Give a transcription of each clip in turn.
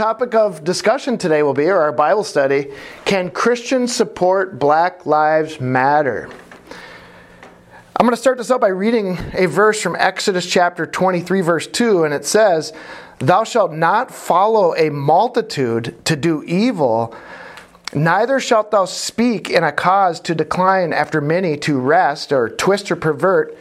topic of discussion today will be, or our Bible study, can Christians support Black Lives Matter? I'm going to start this out by reading a verse from Exodus chapter 23, verse 2, and it says, Thou shalt not follow a multitude to do evil, neither shalt thou speak in a cause to decline after many to rest or twist or pervert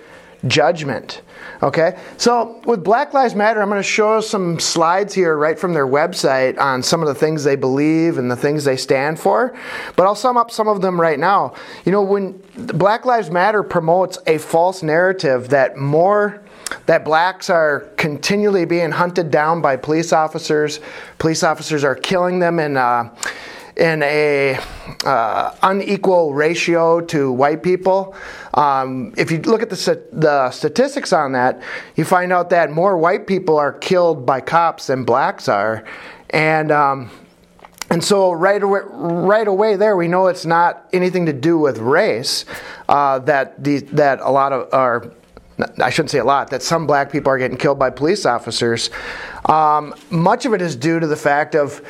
judgment. Okay, so with Black Lives Matter, I'm going to show some slides here right from their website on some of the things they believe and the things they stand for. But I'll sum up some of them right now. You know, when Black Lives Matter promotes a false narrative that more that blacks are continually being hunted down by police officers, police officers are killing them in. Uh, in a uh, unequal ratio to white people. Um, if you look at the, the statistics on that, you find out that more white people are killed by cops than blacks are, and um, and so right away, right away there, we know it's not anything to do with race. Uh, that the, that a lot of are I shouldn't say a lot, that some black people are getting killed by police officers. Um, much of it is due to the fact of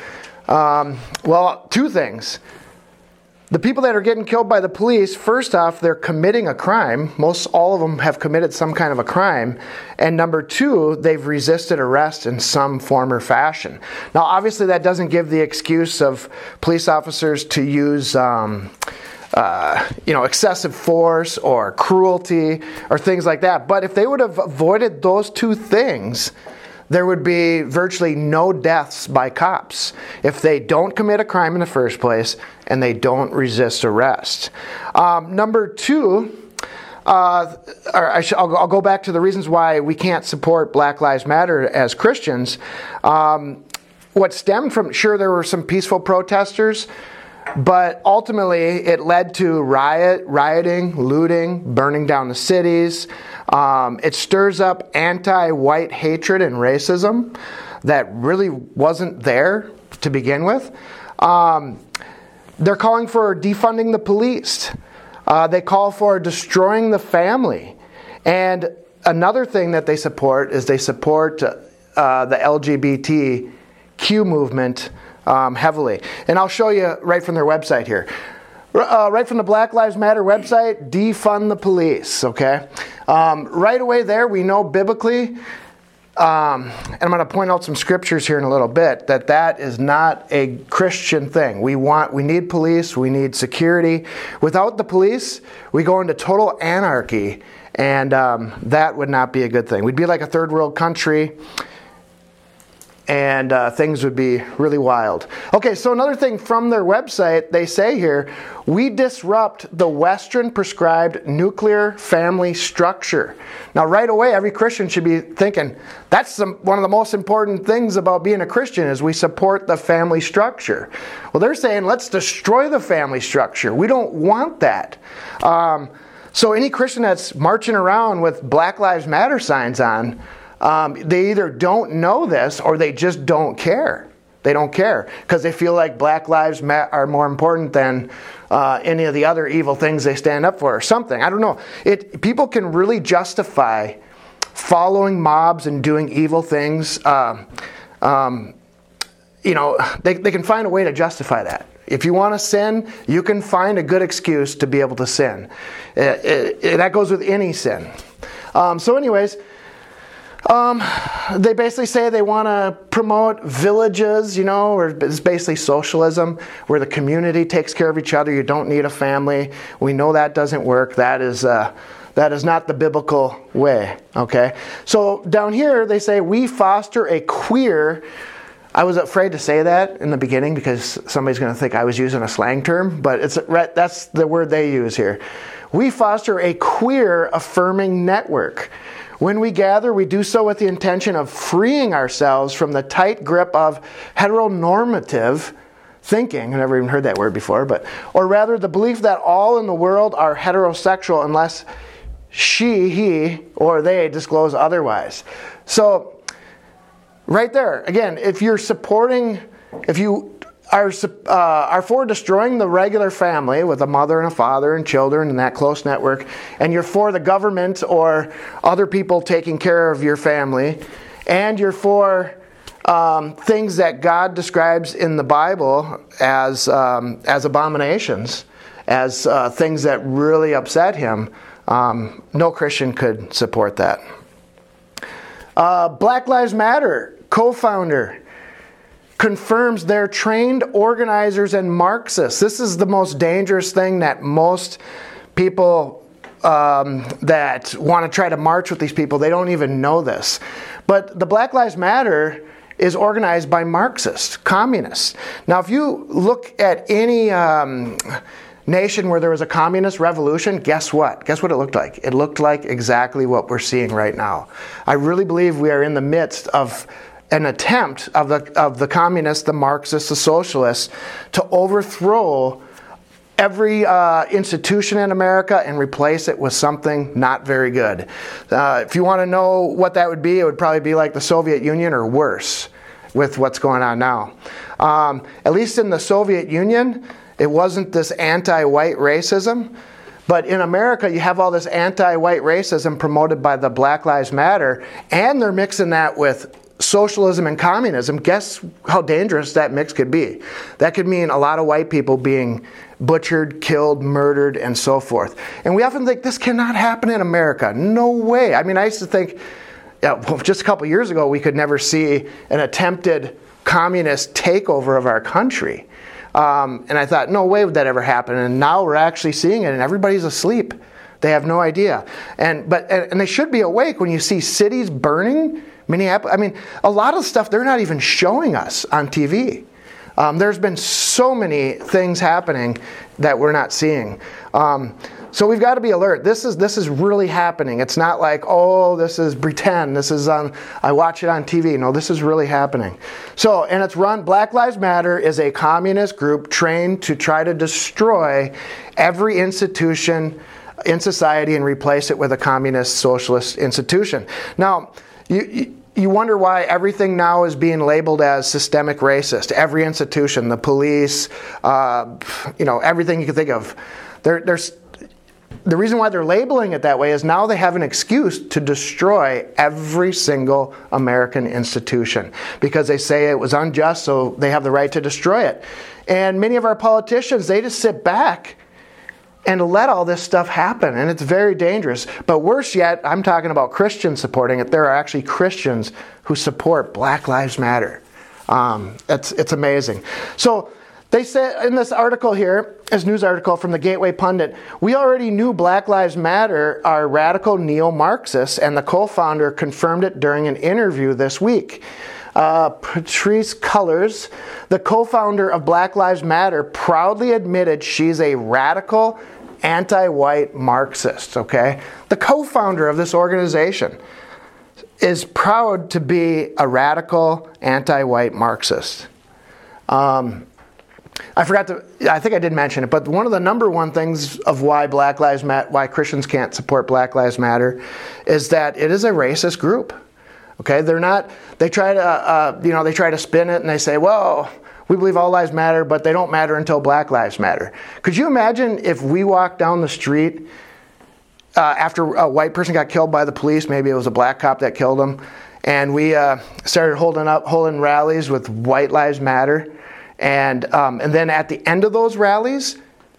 um, well, two things. The people that are getting killed by the police, first off, they're committing a crime. Most all of them have committed some kind of a crime. And number two, they've resisted arrest in some form or fashion. Now, obviously, that doesn't give the excuse of police officers to use. Um, uh, you know, excessive force or cruelty or things like that. But if they would have avoided those two things, there would be virtually no deaths by cops if they don't commit a crime in the first place and they don't resist arrest. Um, number two, uh, I will go back to the reasons why we can't support Black Lives Matter as Christians. Um, what stemmed from, sure, there were some peaceful protesters, but ultimately it led to riot, rioting, looting, burning down the cities. Um, it stirs up anti white hatred and racism that really wasn't there to begin with. Um, they're calling for defunding the police. Uh, they call for destroying the family. And another thing that they support is they support uh, the LGBTQ movement um, heavily. And I'll show you right from their website here. Uh, right from the Black Lives Matter website, defund the police, okay? Um, right away there, we know biblically, um, and I'm going to point out some scriptures here in a little bit that that is not a Christian thing. We want, we need police, we need security. Without the police, we go into total anarchy, and um, that would not be a good thing. We'd be like a third world country and uh, things would be really wild. Okay, so another thing from their website, they say here we disrupt the Western prescribed nuclear family structure. Now, right away, every Christian should be thinking that's the, one of the most important things about being a Christian is we support the family structure. Well, they're saying let's destroy the family structure. We don't want that. Um, so, any Christian that's marching around with Black Lives Matter signs on, um, they either don't know this or they just don't care. They don't care because they feel like black lives are more important than uh, any of the other evil things they stand up for or something. I don't know. It, people can really justify following mobs and doing evil things. Uh, um, you know, they, they can find a way to justify that. If you want to sin, you can find a good excuse to be able to sin. It, it, it, that goes with any sin. Um, so, anyways, um, they basically say they want to promote villages, you know, or it's basically socialism where the community takes care of each other. You don't need a family. We know that doesn't work. That is. Uh, that is not the biblical way, okay? So down here they say we foster a queer I was afraid to say that in the beginning because somebody's going to think I was using a slang term, but it's that's the word they use here. We foster a queer affirming network when we gather, we do so with the intention of freeing ourselves from the tight grip of heteronormative thinking. I've never even heard that word before, but or rather the belief that all in the world are heterosexual unless she, he, or they disclose otherwise. So, right there, again, if you're supporting, if you are, uh, are for destroying the regular family with a mother and a father and children and that close network, and you're for the government or other people taking care of your family, and you're for um, things that God describes in the Bible as, um, as abominations, as uh, things that really upset him, um, no Christian could support that. Uh, Black Lives Matter co founder confirms they're trained organizers and Marxists. This is the most dangerous thing that most people um, that want to try to march with these people, they don't even know this. But the Black Lives Matter is organized by Marxists, communists. Now, if you look at any um, nation where there was a communist revolution, guess what? Guess what it looked like? It looked like exactly what we're seeing right now. I really believe we are in the midst of an attempt of the, of the communists, the Marxists, the socialists to overthrow every uh, institution in America and replace it with something not very good. Uh, if you want to know what that would be, it would probably be like the Soviet Union or worse with what's going on now. Um, at least in the Soviet Union, it wasn't this anti white racism. But in America, you have all this anti white racism promoted by the Black Lives Matter, and they're mixing that with socialism and communism, guess how dangerous that mix could be? That could mean a lot of white people being butchered, killed, murdered, and so forth. And we often think this cannot happen in America. No way. I mean, I used to think yeah, just a couple years ago we could never see an attempted communist takeover of our country. Um, and I thought, no way would that ever happen. And now we're actually seeing it, and everybody's asleep. They have no idea. And but and they should be awake when you see cities burning Minneapolis. I mean, a lot of stuff they're not even showing us on TV. Um, there's been so many things happening that we're not seeing. Um, so we've got to be alert. This is this is really happening. It's not like oh this is pretend. This is on I watch it on TV. No, this is really happening. So and it's run. Black Lives Matter is a communist group trained to try to destroy every institution in society and replace it with a communist socialist institution. Now you, you you wonder why everything now is being labeled as systemic racist. Every institution, the police, uh, you know, everything you can think of. There, there's the reason why they're labeling it that way is now they have an excuse to destroy every single American institution because they say it was unjust, so they have the right to destroy it. And many of our politicians, they just sit back and let all this stuff happen. And it's very dangerous. But worse yet, I'm talking about Christians supporting it. There are actually Christians who support Black Lives Matter. Um, it's, it's amazing. So they said in this article here, this news article from the Gateway Pundit, we already knew Black Lives Matter are radical neo Marxists, and the co founder confirmed it during an interview this week. Uh, Patrisse Cullors, the co founder of Black Lives Matter, proudly admitted she's a radical anti white Marxist, okay? The co founder of this organization is proud to be a radical anti white Marxist. Um, I forgot to, I think I did mention it, but one of the number one things of why Black Lives Matter, why Christians can't support Black Lives Matter is that it is a racist group. Okay, they're not. They try to, uh, you know, they try to spin it and they say, "Well, we believe all lives matter, but they don't matter until Black lives matter." Could you imagine if we walked down the street uh, after a white person got killed by the police? Maybe it was a black cop that killed him, and we uh, started holding up, holding rallies with "White Lives Matter," and um, and then at the end of those rallies,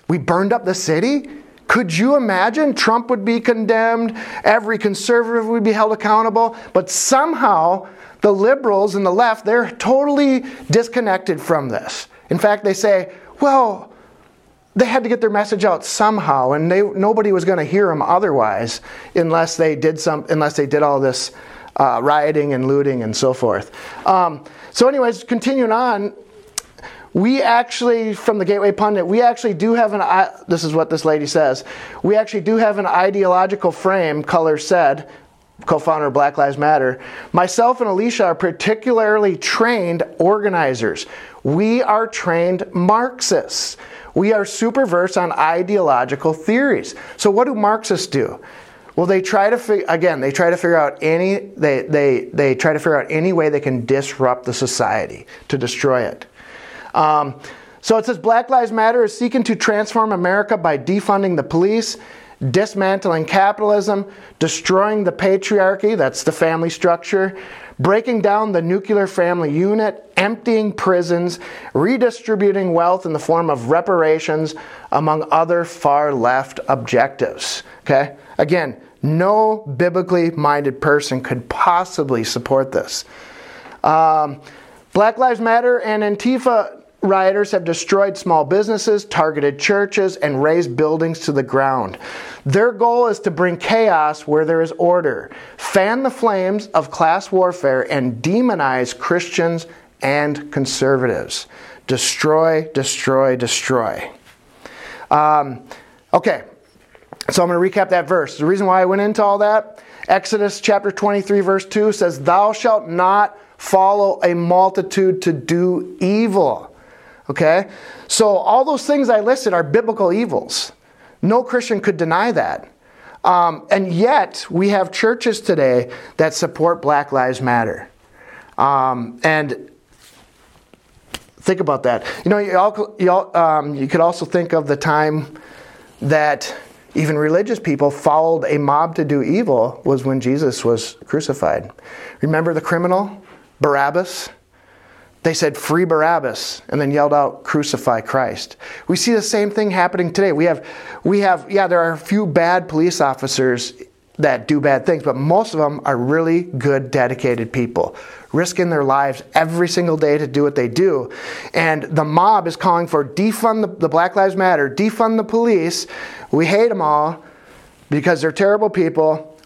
we burned up the city could you imagine Trump would be condemned, every conservative would be held accountable, but somehow the liberals and the left, they're totally disconnected from this. In fact, they say, well, they had to get their message out somehow, and they, nobody was going to hear them otherwise unless they did some, unless they did all this uh, rioting and looting and so forth. Um, so, anyways, continuing on, we actually, from the Gateway Pundit, we actually do have an, this is what this lady says, we actually do have an ideological frame, Cullors said, co founder of Black Lives Matter. Myself and Alicia are particularly trained organizers. We are trained Marxists. We are super versed on ideological theories. So, what do Marxists do? Well, they try to figure again. They try to figure out any they, they they try to figure out any way they can disrupt the society to destroy it. Um, so it says Black Lives Matter is seeking to transform America by defunding the police, dismantling capitalism, destroying the patriarchy, that's the family structure, breaking down the nuclear family unit, emptying prisons, redistributing wealth in the form of reparations, among other far left objectives. Okay? Again, no biblically minded person could possibly support this. Um, Black Lives Matter and Antifa rioters have destroyed small businesses, targeted churches, and razed buildings to the ground. Their goal is to bring chaos where there is order, fan the flames of class warfare, and demonize Christians and conservatives. Destroy, destroy, destroy. Um, okay, so I'm going to recap that verse. The reason why I went into all that Exodus chapter 23, verse 2 says, Thou shalt not follow a multitude to do evil. Okay? So all those things I listed are biblical evils. No Christian could deny that. Um, and yet, we have churches today that support Black Lives Matter. Um, and think about that. You know, you, all, you, all, um, you could also think of the time that even religious people followed a mob to do evil was when Jesus was crucified. Remember the criminal, Barabbas? They said, Free Barabbas, and then yelled out, Crucify Christ. We see the same thing happening today. We have, we have, yeah, there are a few bad police officers that do bad things, but most of them are really good, dedicated people, risking their lives every single day to do what they do. And the mob is calling for defund the, the Black Lives Matter, defund the police. We hate them all because they're terrible people,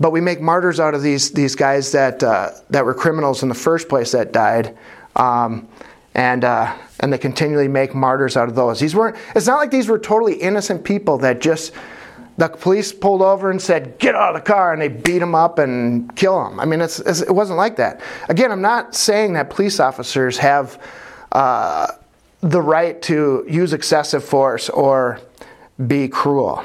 but we make martyrs out of these, these guys that, uh, that were criminals in the first place that died. Um, and uh, and they continually make martyrs out of those. These weren't. It's not like these were totally innocent people that just the police pulled over and said, "Get out of the car," and they beat them up and kill them. I mean, it's, it's, it wasn't like that. Again, I'm not saying that police officers have uh, the right to use excessive force or be cruel,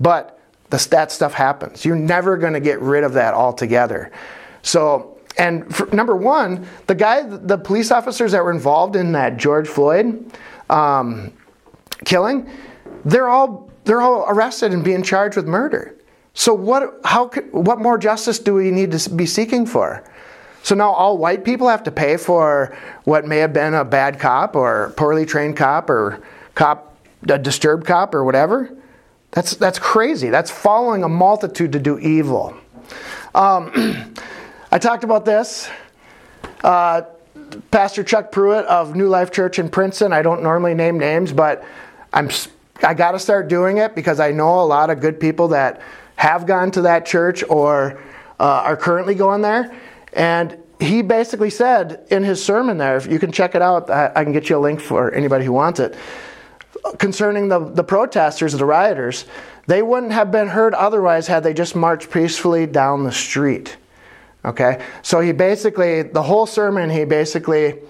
but the, that stuff happens. You're never going to get rid of that altogether. So and for, number one, the guy, the police officers that were involved in that George Floyd um, killing, they're all they're all arrested and being charged with murder. So what? How? Could, what more justice do we need to be seeking for? So now all white people have to pay for what may have been a bad cop or poorly trained cop or cop a disturbed cop or whatever. That's that's crazy. That's following a multitude to do evil. Um, I talked about this. Uh, Pastor Chuck Pruitt of New Life Church in Princeton. I don't normally name names, but I'm I got to start doing it because I know a lot of good people that have gone to that church or uh, are currently going there. And he basically said in his sermon there, if you can check it out, I, I can get you a link for anybody who wants it, concerning the, the protesters, the rioters, they wouldn't have been hurt otherwise had they just marched peacefully down the street. Okay? So he basically, the whole sermon, he basically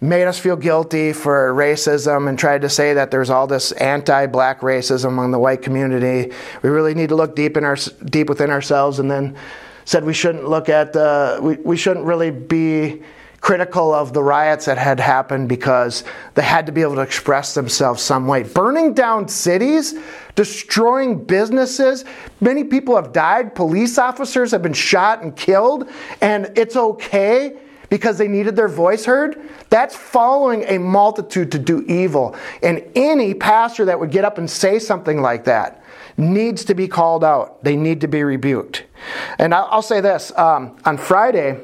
made us feel guilty for racism and tried to say that there's all this anti-black racism among the white community. We really need to look deep in our deep within ourselves, and then said we shouldn't look at the we, we shouldn't really be critical of the riots that had happened because they had to be able to express themselves some way. Burning down cities, destroying businesses. Many people have died. Police officers have been shot and killed, and it's okay because they needed their voice heard. That's following a multitude to do evil. And any pastor that would get up and say something like that needs to be called out. They need to be rebuked. And I'll, say this um, on Friday,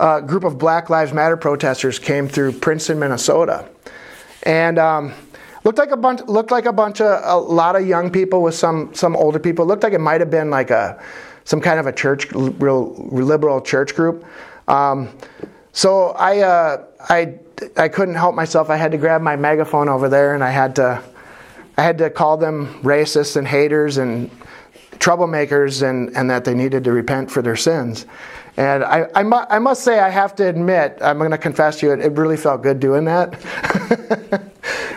a group of Black Lives Matter protesters came through Princeton, Minnesota, and um, looked like a bunch looked like a bunch of a lot of young people with some some older people. It looked like it might have been like a some kind of a church real liberal church group. Um, so I uh, I I couldn't help myself. I had to grab my megaphone over there, and I had to I had to call them racists and haters and troublemakers, and and that they needed to repent for their sins. And I, I, mu- I, must say, I have to admit, I'm going to confess to you, it, it really felt good doing that.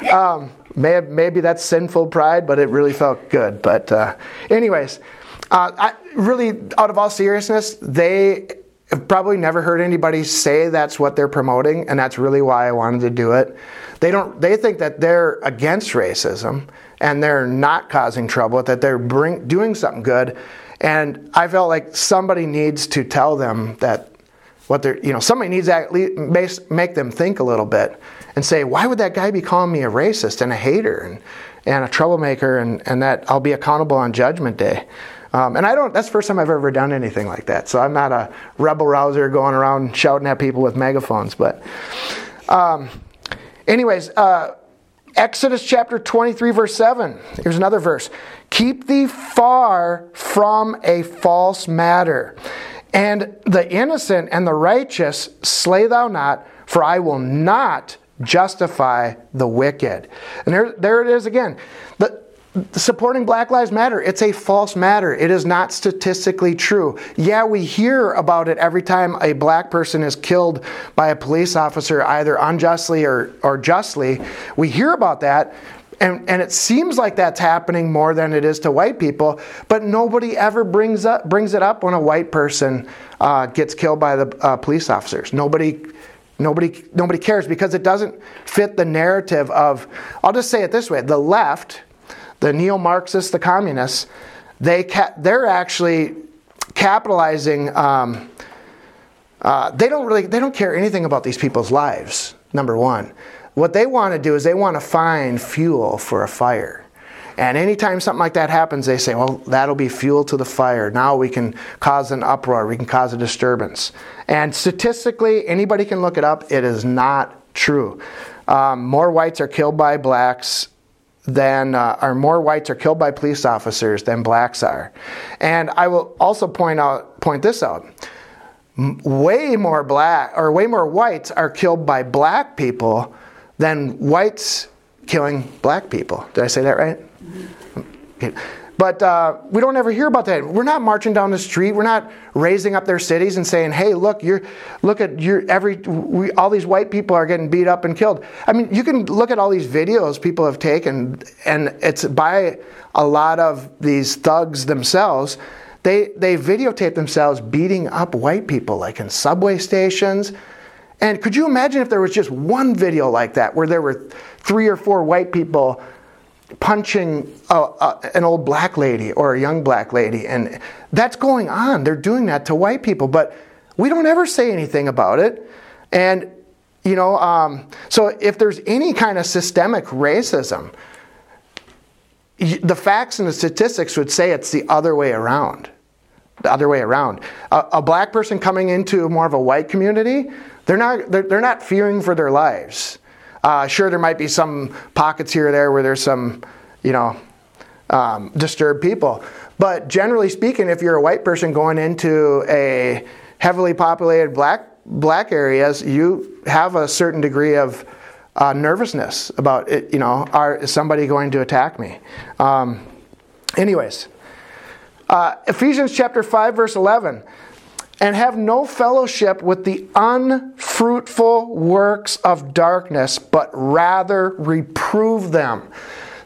um, may maybe that's sinful pride, but it really felt good. But, uh, anyways, uh, I, really, out of all seriousness, they have probably never heard anybody say that's what they're promoting, and that's really why I wanted to do it. They don't. They think that they're against racism and they're not causing trouble, that they're bring, doing something good And I felt like somebody needs to tell them that what they're, you know, somebody needs to at least make them think a little bit and say, why would that guy be calling me a racist and a hater and, and a troublemaker and, and that I'll be accountable on Judgment Day? Um, and I don't, that's the first time I've ever done anything like that. So I'm not a rebel rouser going around shouting at people with megaphones. But, um, anyways, uh, Exodus chapter 23, verse 7. Here's another verse. Keep thee far from a false matter. And the innocent and the righteous slay thou not, for I will not justify the wicked. And there, there it is again. The, supporting Black Lives Matter, it's a false matter. It is not statistically true. Yeah, we hear about it every time a black person is killed by a police officer, either unjustly or, or justly. We hear about that. And, and it seems like that's happening more than it is to white people, but nobody ever brings up brings it up when a white person uh, gets killed by the uh, police officers. Nobody Nobody, nobody cares because it doesn't fit the narrative of, I'll just say it this way the left, the neo Marxists, the communists, they ca- they're actually capitalizing. Um, uh, they don't really they don't care anything about these people's lives. Number one, what they want to do is they want to find fuel for a fire. And anytime something like that happens, they say, well, that'll be fuel to the fire. Now we can cause an uproar, we can cause a disturbance. And statistically, anybody can look it up, it is not true. Um, more whites are killed by blacks than, uh, or more whites are killed by police officers than blacks are. And I will also point out, point this out. Way more black, or way more whites are killed by black people than whites killing black people. Did I say that right? Okay. But uh, we don't ever hear about that. We're not marching down the street. We're not raising up their cities and saying, "Hey, look, you're look at your every we, all these white people are getting beat up and killed." I mean, you can look at all these videos people have taken, and it's by a lot of these thugs themselves. They they videotape themselves beating up white people, like in subway stations. And could you imagine if there was just one video like that, where there were three or four white people punching a, a, an old black lady or a young black lady. And that's going on. They're doing that to white people, but we don't ever say anything about it. And, you know, um, so if there's any kind of systemic racism, the facts and the statistics would say it's the other way around. The other way around. A, a black person coming into more of a white community, they're not, they're, they're not fearing for their lives uh, sure, there might be some pockets here or there where there's some, you know, um, disturbed people. But generally speaking, if you're a white person going into a heavily populated black black areas, you have a certain degree of uh, nervousness about it. You know, are, is somebody going to attack me? Um, anyways, uh, Ephesians chapter five verse eleven and have no fellowship with the unfruitful works of darkness, but rather reprove them.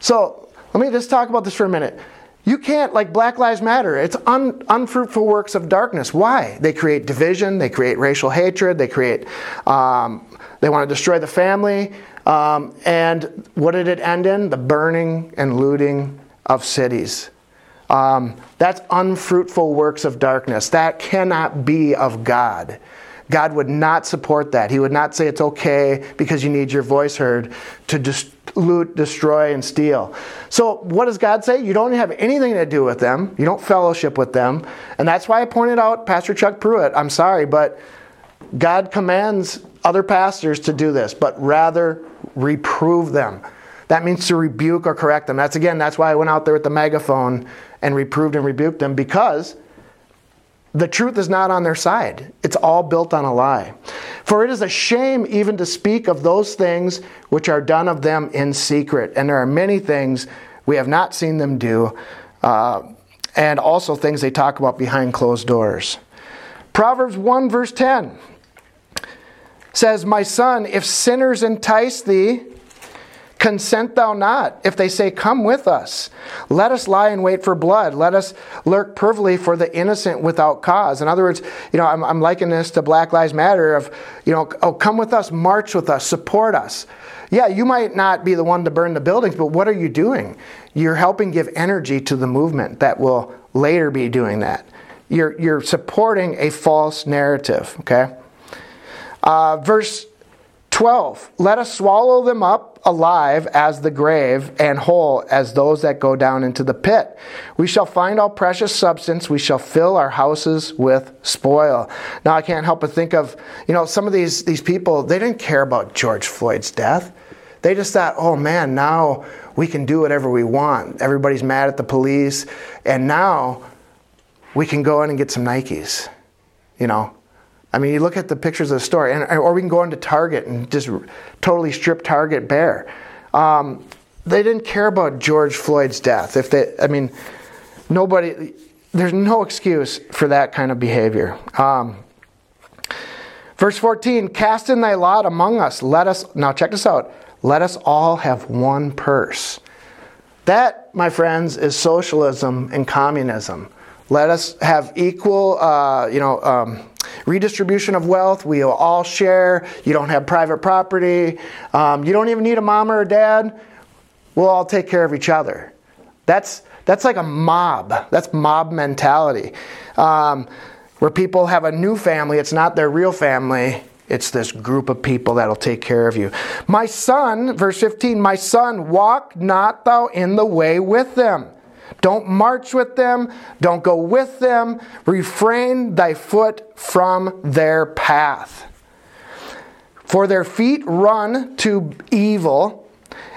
So let me just talk about this for a minute. You can't, like Black Lives Matter, it's un, unfruitful works of darkness. Why? They create division, they create racial hatred, they create, um, they want to destroy the family. Um, and what did it end in? The burning and looting of cities. Um, that's unfruitful works of darkness. That cannot be of God. God would not support that. He would not say it's okay because you need your voice heard to just loot, destroy, and steal. So, what does God say? You don't have anything to do with them, you don't fellowship with them. And that's why I pointed out Pastor Chuck Pruitt. I'm sorry, but God commands other pastors to do this, but rather reprove them. That means to rebuke or correct them. That's again, that's why I went out there with the megaphone and reproved and rebuked them because the truth is not on their side. It's all built on a lie. For it is a shame even to speak of those things which are done of them in secret. And there are many things we have not seen them do, uh, and also things they talk about behind closed doors. Proverbs 1, verse 10 says, My son, if sinners entice thee, Consent thou not, if they say, Come with us. Let us lie in wait for blood. Let us lurk privily for the innocent without cause. In other words, you know, I'm, I'm likening this to Black Lives Matter of, you know, oh, come with us, march with us, support us. Yeah, you might not be the one to burn the buildings, but what are you doing? You're helping give energy to the movement that will later be doing that. You're, you're supporting a false narrative, okay? Uh, verse 12 Let us swallow them up alive as the grave, and whole as those that go down into the pit. We shall find all precious substance. We shall fill our houses with spoil. Now, I can't help but think of, you know, some of these, these people, they didn't care about George Floyd's death. They just thought, oh man, now we can do whatever we want. Everybody's mad at the police, and now we can go in and get some Nikes, you know, I mean, you look at the pictures of the store, and, or we can go into Target and just totally strip Target bare. Um, they didn't care about George Floyd's death. If they, I mean, nobody, there's no excuse for that kind of behavior. Um, verse 14, cast in thy lot among us. Let us, now check this out. Let us all have one purse. That, my friends, is socialism and communism. Let us have equal, uh, you know, um, redistribution of wealth. We all share. You don't have private property. Um, you don't even need a mom or a dad. We'll all take care of each other. That's that's like a mob. That's mob mentality, um, where people have a new family. It's not their real family. It's this group of people that'll take care of you. My son, verse 15, my son, walk not thou in the way with them don't march with them. Don't go with them. Refrain thy foot from their path. For their feet run to evil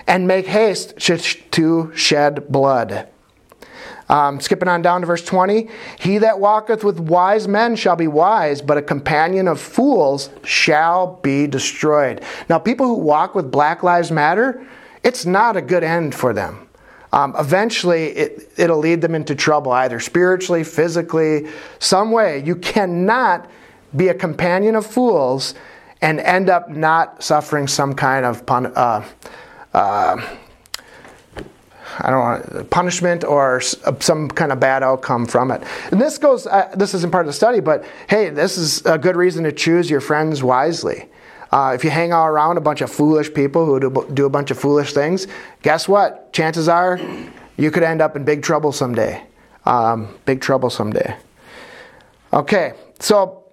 and make haste to shed blood. Um, skipping on down to verse 20. He that walketh with wise men shall be wise, but a companion of fools shall be destroyed. Now, people who walk with Black Lives Matter, it's not a good end for them um, eventually it, it'll lead them into trouble, either spiritually, physically, some way. You cannot be a companion of fools and end up not suffering some kind of pun- uh, uh, I don't want punishment or some kind of bad outcome from it. And this goes. Uh, this isn't part of the study, but hey, this is a good reason to choose your friends wisely. Uh, if you hang out around a bunch of foolish people who do, do a bunch of foolish things, guess what? Chances are you could end up in big trouble someday. Um, big trouble someday. Okay, so,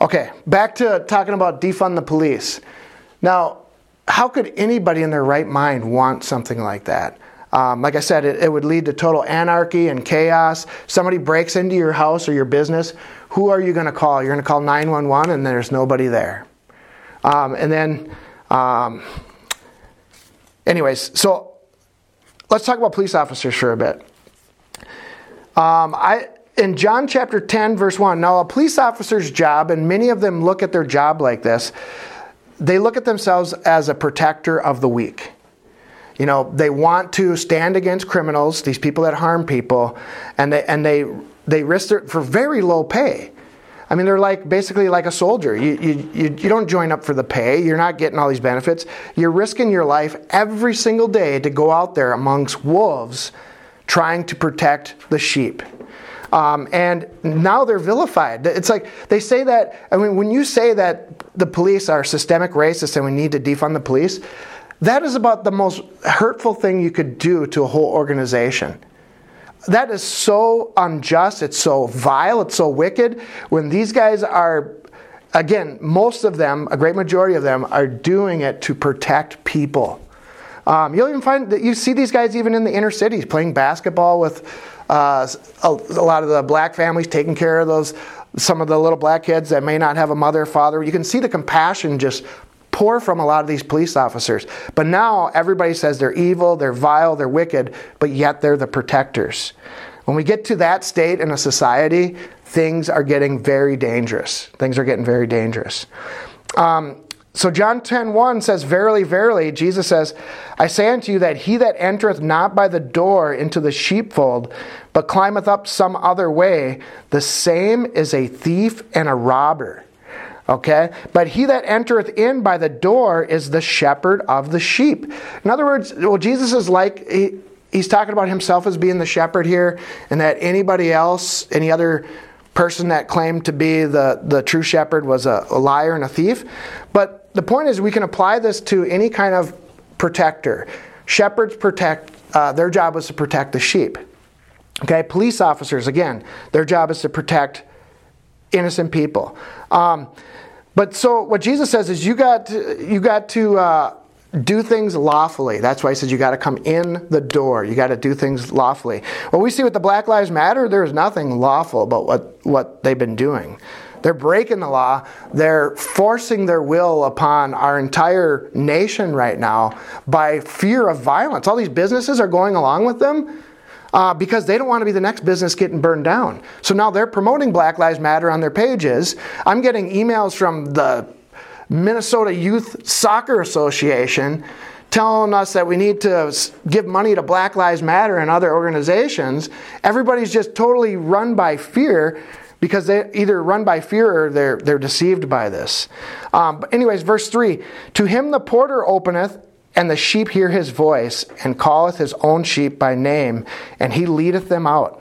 okay, back to talking about defund the police. Now, how could anybody in their right mind want something like that? Um, like I said, it, it, would lead to total anarchy and chaos. Somebody breaks into your house or your business. Who are you going to call? You're going to call 911 and there's nobody there. Um, and then, um, anyways, so let's talk about police officers for a bit. Um, I, in John chapter 10, verse 1, now a police officer's job, and many of them look at their job like this, they look at themselves as a protector of the weak. You know, they want to stand against criminals, these people that harm people, and they and they they risk it for very low pay. I mean, they're like basically like a soldier. You, you, you, don't join up for the pay. You're not getting all these benefits. You're risking your life every single day to go out there amongst wolves trying to protect the sheep. Um, and now they're vilified. It's like they say that, I mean, when you say that the police are systemic racists and we need to defund the police, that is about the most hurtful thing you could do to a whole organization. That is so unjust, it's so vile, it's so wicked. When these guys are, again, most of them, a great majority of them, are doing it to protect people. Um, you'll even find that you see these guys even in the inner cities playing basketball with uh, a, a lot of the black families taking care of those some of the little black kids that may not have a mother or father. You can see the compassion just pour from a lot of these police officers. But now everybody says they're evil, they're vile, they're wicked, but yet they're the protectors. When we get to that state in a society, things are getting very dangerous. Things are getting very dangerous. Um, so John 10 1 says, Verily, verily, Jesus says, I say unto you that he that entereth not by the door into the sheepfold, but climbeth up some other way, the same is a thief and a robber. Okay? But he that entereth in by the door is the shepherd of the sheep. In other words, well, Jesus is like, he, he's talking about himself as being the shepherd here, and that anybody else, any other person that claimed to be the, the true shepherd was a, a liar and a thief. But the point is, we can apply this to any kind of protector. Shepherds protect, uh, their job was to protect the sheep. Okay, police officers, again, their job is to protect innocent people. Um, but so what Jesus says is you got to, you got to uh, do things lawfully. That's why he says you got to come in the door. You got to do things lawfully. Well, we see with the Black Lives Matter, there's nothing lawful about what, what they've been doing. They're breaking the law. They're forcing their will upon our entire nation right now by fear of violence. All these businesses are going along with them uh, because they don't want to be the next business getting burned down. So now they're promoting Black Lives Matter on their pages. I'm getting emails from the Minnesota Youth Soccer Association telling us that we need to give money to Black Lives Matter and other organizations. Everybody's just totally run by fear because they either run by fear or they're, they're deceived by this. Um, but anyways, verse 3 To him the porter openeth, and the sheep hear his voice, and calleth his own sheep by name, and he leadeth them out.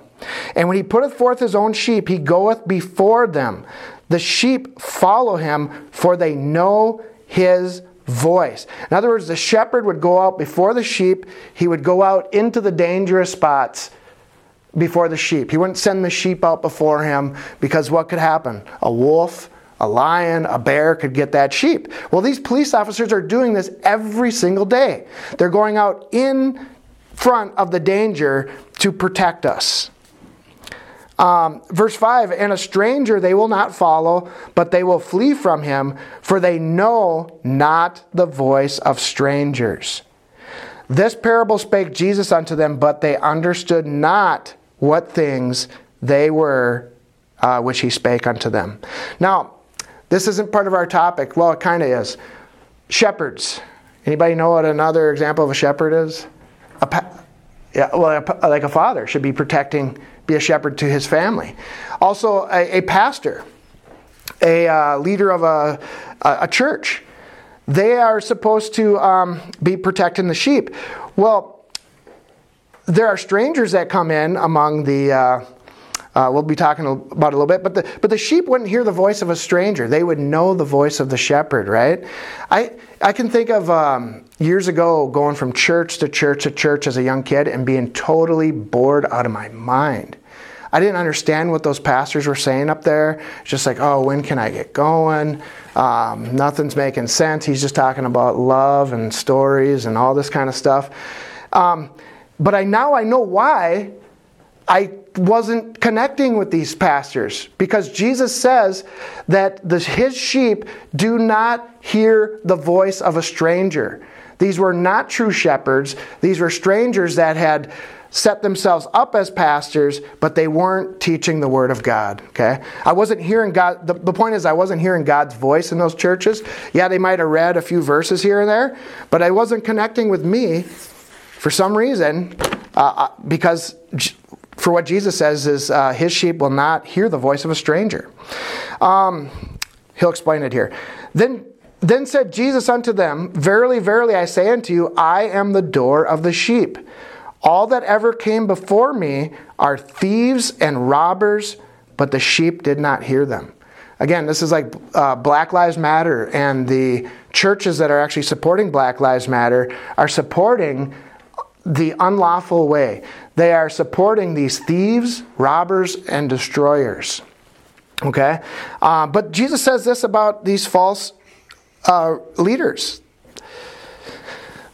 And when he putteth forth his own sheep, he goeth before them. The sheep follow him, for they know his voice. In other words, the shepherd would go out before the sheep, he would go out into the dangerous spots before the sheep. He wouldn't send the sheep out before him because what could happen? A wolf, a lion, a bear could get that sheep. Well, these police officers are doing this every single day. They're going out in front of the danger to protect us. Um, verse 5 And a stranger they will not follow, but they will flee from him, for they know not the voice of strangers. This parable spake Jesus unto them, but they understood not what things they were uh, which he spake unto them. Now, this isn't part of our topic. Well, it kind of is. Shepherds. Anybody know what another example of a shepherd is? A pa- yeah, well, a, like a father should be protecting, be a shepherd to his family. Also, a, a pastor, a uh, leader of a, a, church. They are supposed to um, be protecting the sheep. Well, there are strangers that come in among the. Uh, uh, we'll be talking about a little bit, but the but the sheep wouldn't hear the voice of a stranger. They would know the voice of the shepherd, right? I I can think of um, years ago going from church to church to church as a young kid and being totally bored out of my mind. I didn't understand what those pastors were saying up there. Just like, oh, when can I get going? Um, nothing's making sense. He's just talking about love and stories and all this kind of stuff. Um, but I now I know why I wasn't connecting with these pastors because Jesus says that the, his sheep do not hear the voice of a stranger. These were not true shepherds. These were strangers that had set themselves up as pastors, but they weren't teaching the Word of God. Okay? I wasn't hearing God. The, the point is, I wasn't hearing God's voice in those churches. Yeah, they might have read a few verses here and there, but I wasn't connecting with me for some reason uh, uh because for what Jesus says is uh, his sheep will not hear the voice of a stranger. Um, he'll explain it here. Then, then said Jesus unto them, Verily, verily, I say unto you, I am the door of the sheep. All that ever came before me are thieves and robbers, but the sheep did not hear them. Again, this is like uh, Black Lives Matter, and the churches that are actually supporting Black Lives Matter are supporting the unlawful way. They are supporting these thieves, robbers, and destroyers. Okay? Uh, but Jesus says this about these false uh, leaders.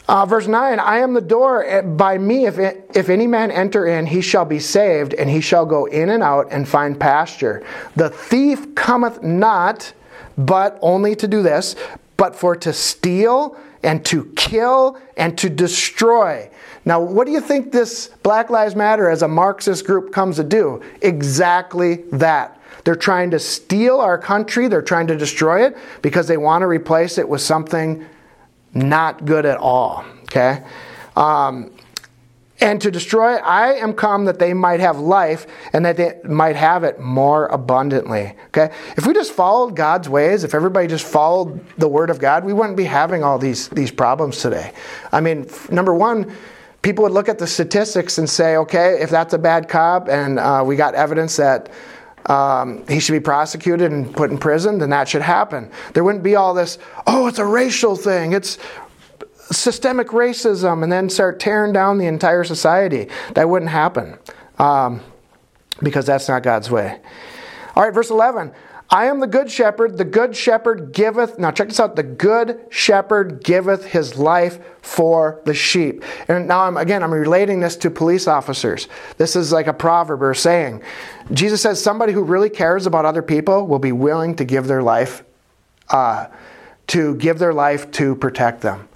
Uh, verse 9 I am the door. Eh, by me, if, it, if any man enter in, he shall be saved, and he shall go in and out and find pasture. The thief cometh not, but only to do this, but for to steal and to kill and to destroy. Now, what do you think this Black Lives Matter as a Marxist group comes to do? Exactly that. They're trying to steal our country, they're trying to destroy it because they want to replace it with something not good at all. Okay? Um, and to destroy, I am come that they might have life and that they might have it more abundantly. Okay? If we just followed God's ways, if everybody just followed the Word of God, we wouldn't be having all these, these problems today. I mean, number one, people would look at the statistics and say, okay, if that's a bad cop and uh, we got evidence that um, he should be prosecuted and put in prison, then that should happen. There wouldn't be all this, oh, it's a racial thing, it's systemic racism and then start tearing down the entire society. That wouldn't happen um, because that's not God's way. All right, verse 11. I am the good shepherd. The good shepherd giveth, now check this out, the good shepherd giveth his life for the sheep. And now I'm, again, I'm relating this to police officers. This is like a proverb or saying. Jesus says somebody who really cares about other people will be willing to give their life, uh, to give their life to protect them.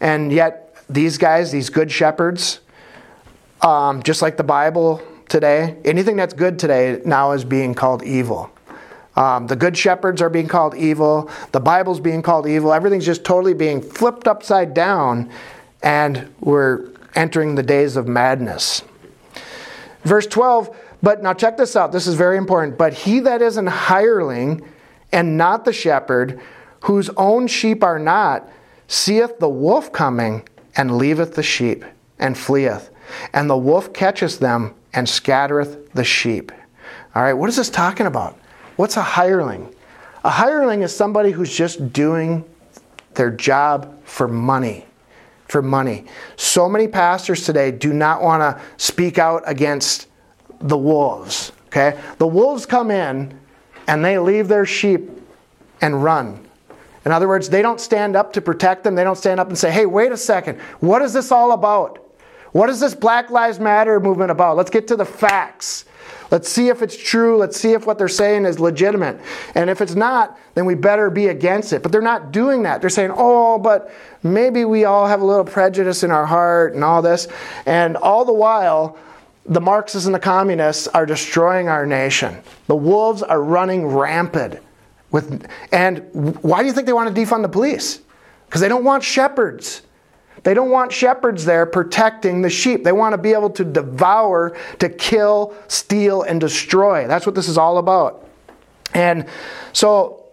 And yet, these guys, these good shepherds, um, just like the Bible today, anything that's good today now is being called evil. Um, the good shepherds are being called evil. The Bible's being called evil. Everything's just totally being flipped upside down, and we're entering the days of madness. Verse 12, but now check this out. This is very important. But he that is an hireling and not the shepherd, whose own sheep are not, seeth the wolf coming, and leaveth the sheep, and fleeth. And the wolf catcheth them, and scattereth the sheep. All right, what is this talking about? What's a hireling? A hireling is somebody who's just doing their job for money. For money. So many pastors today do not want to speak out against the wolves. Okay? The wolves come in and they leave their sheep and run. In other words, they don't stand up to protect them. They don't stand up and say, hey, wait a second. What is this all about? What is this Black Lives Matter movement about? Let's get to the facts. Let's see if it's true. Let's see if what they're saying is legitimate. And if it's not, then we better be against it. But they're not doing that. They're saying, oh, but maybe we all have a little prejudice in our heart and all this. And all the while, the Marxists and the communists are destroying our nation. The wolves are running rampant. With, and why do you think they want to defund the police? Because they don't want shepherds. They don't want shepherds there protecting the sheep. They want to be able to devour, to kill, steal, and destroy. That's what this is all about. And so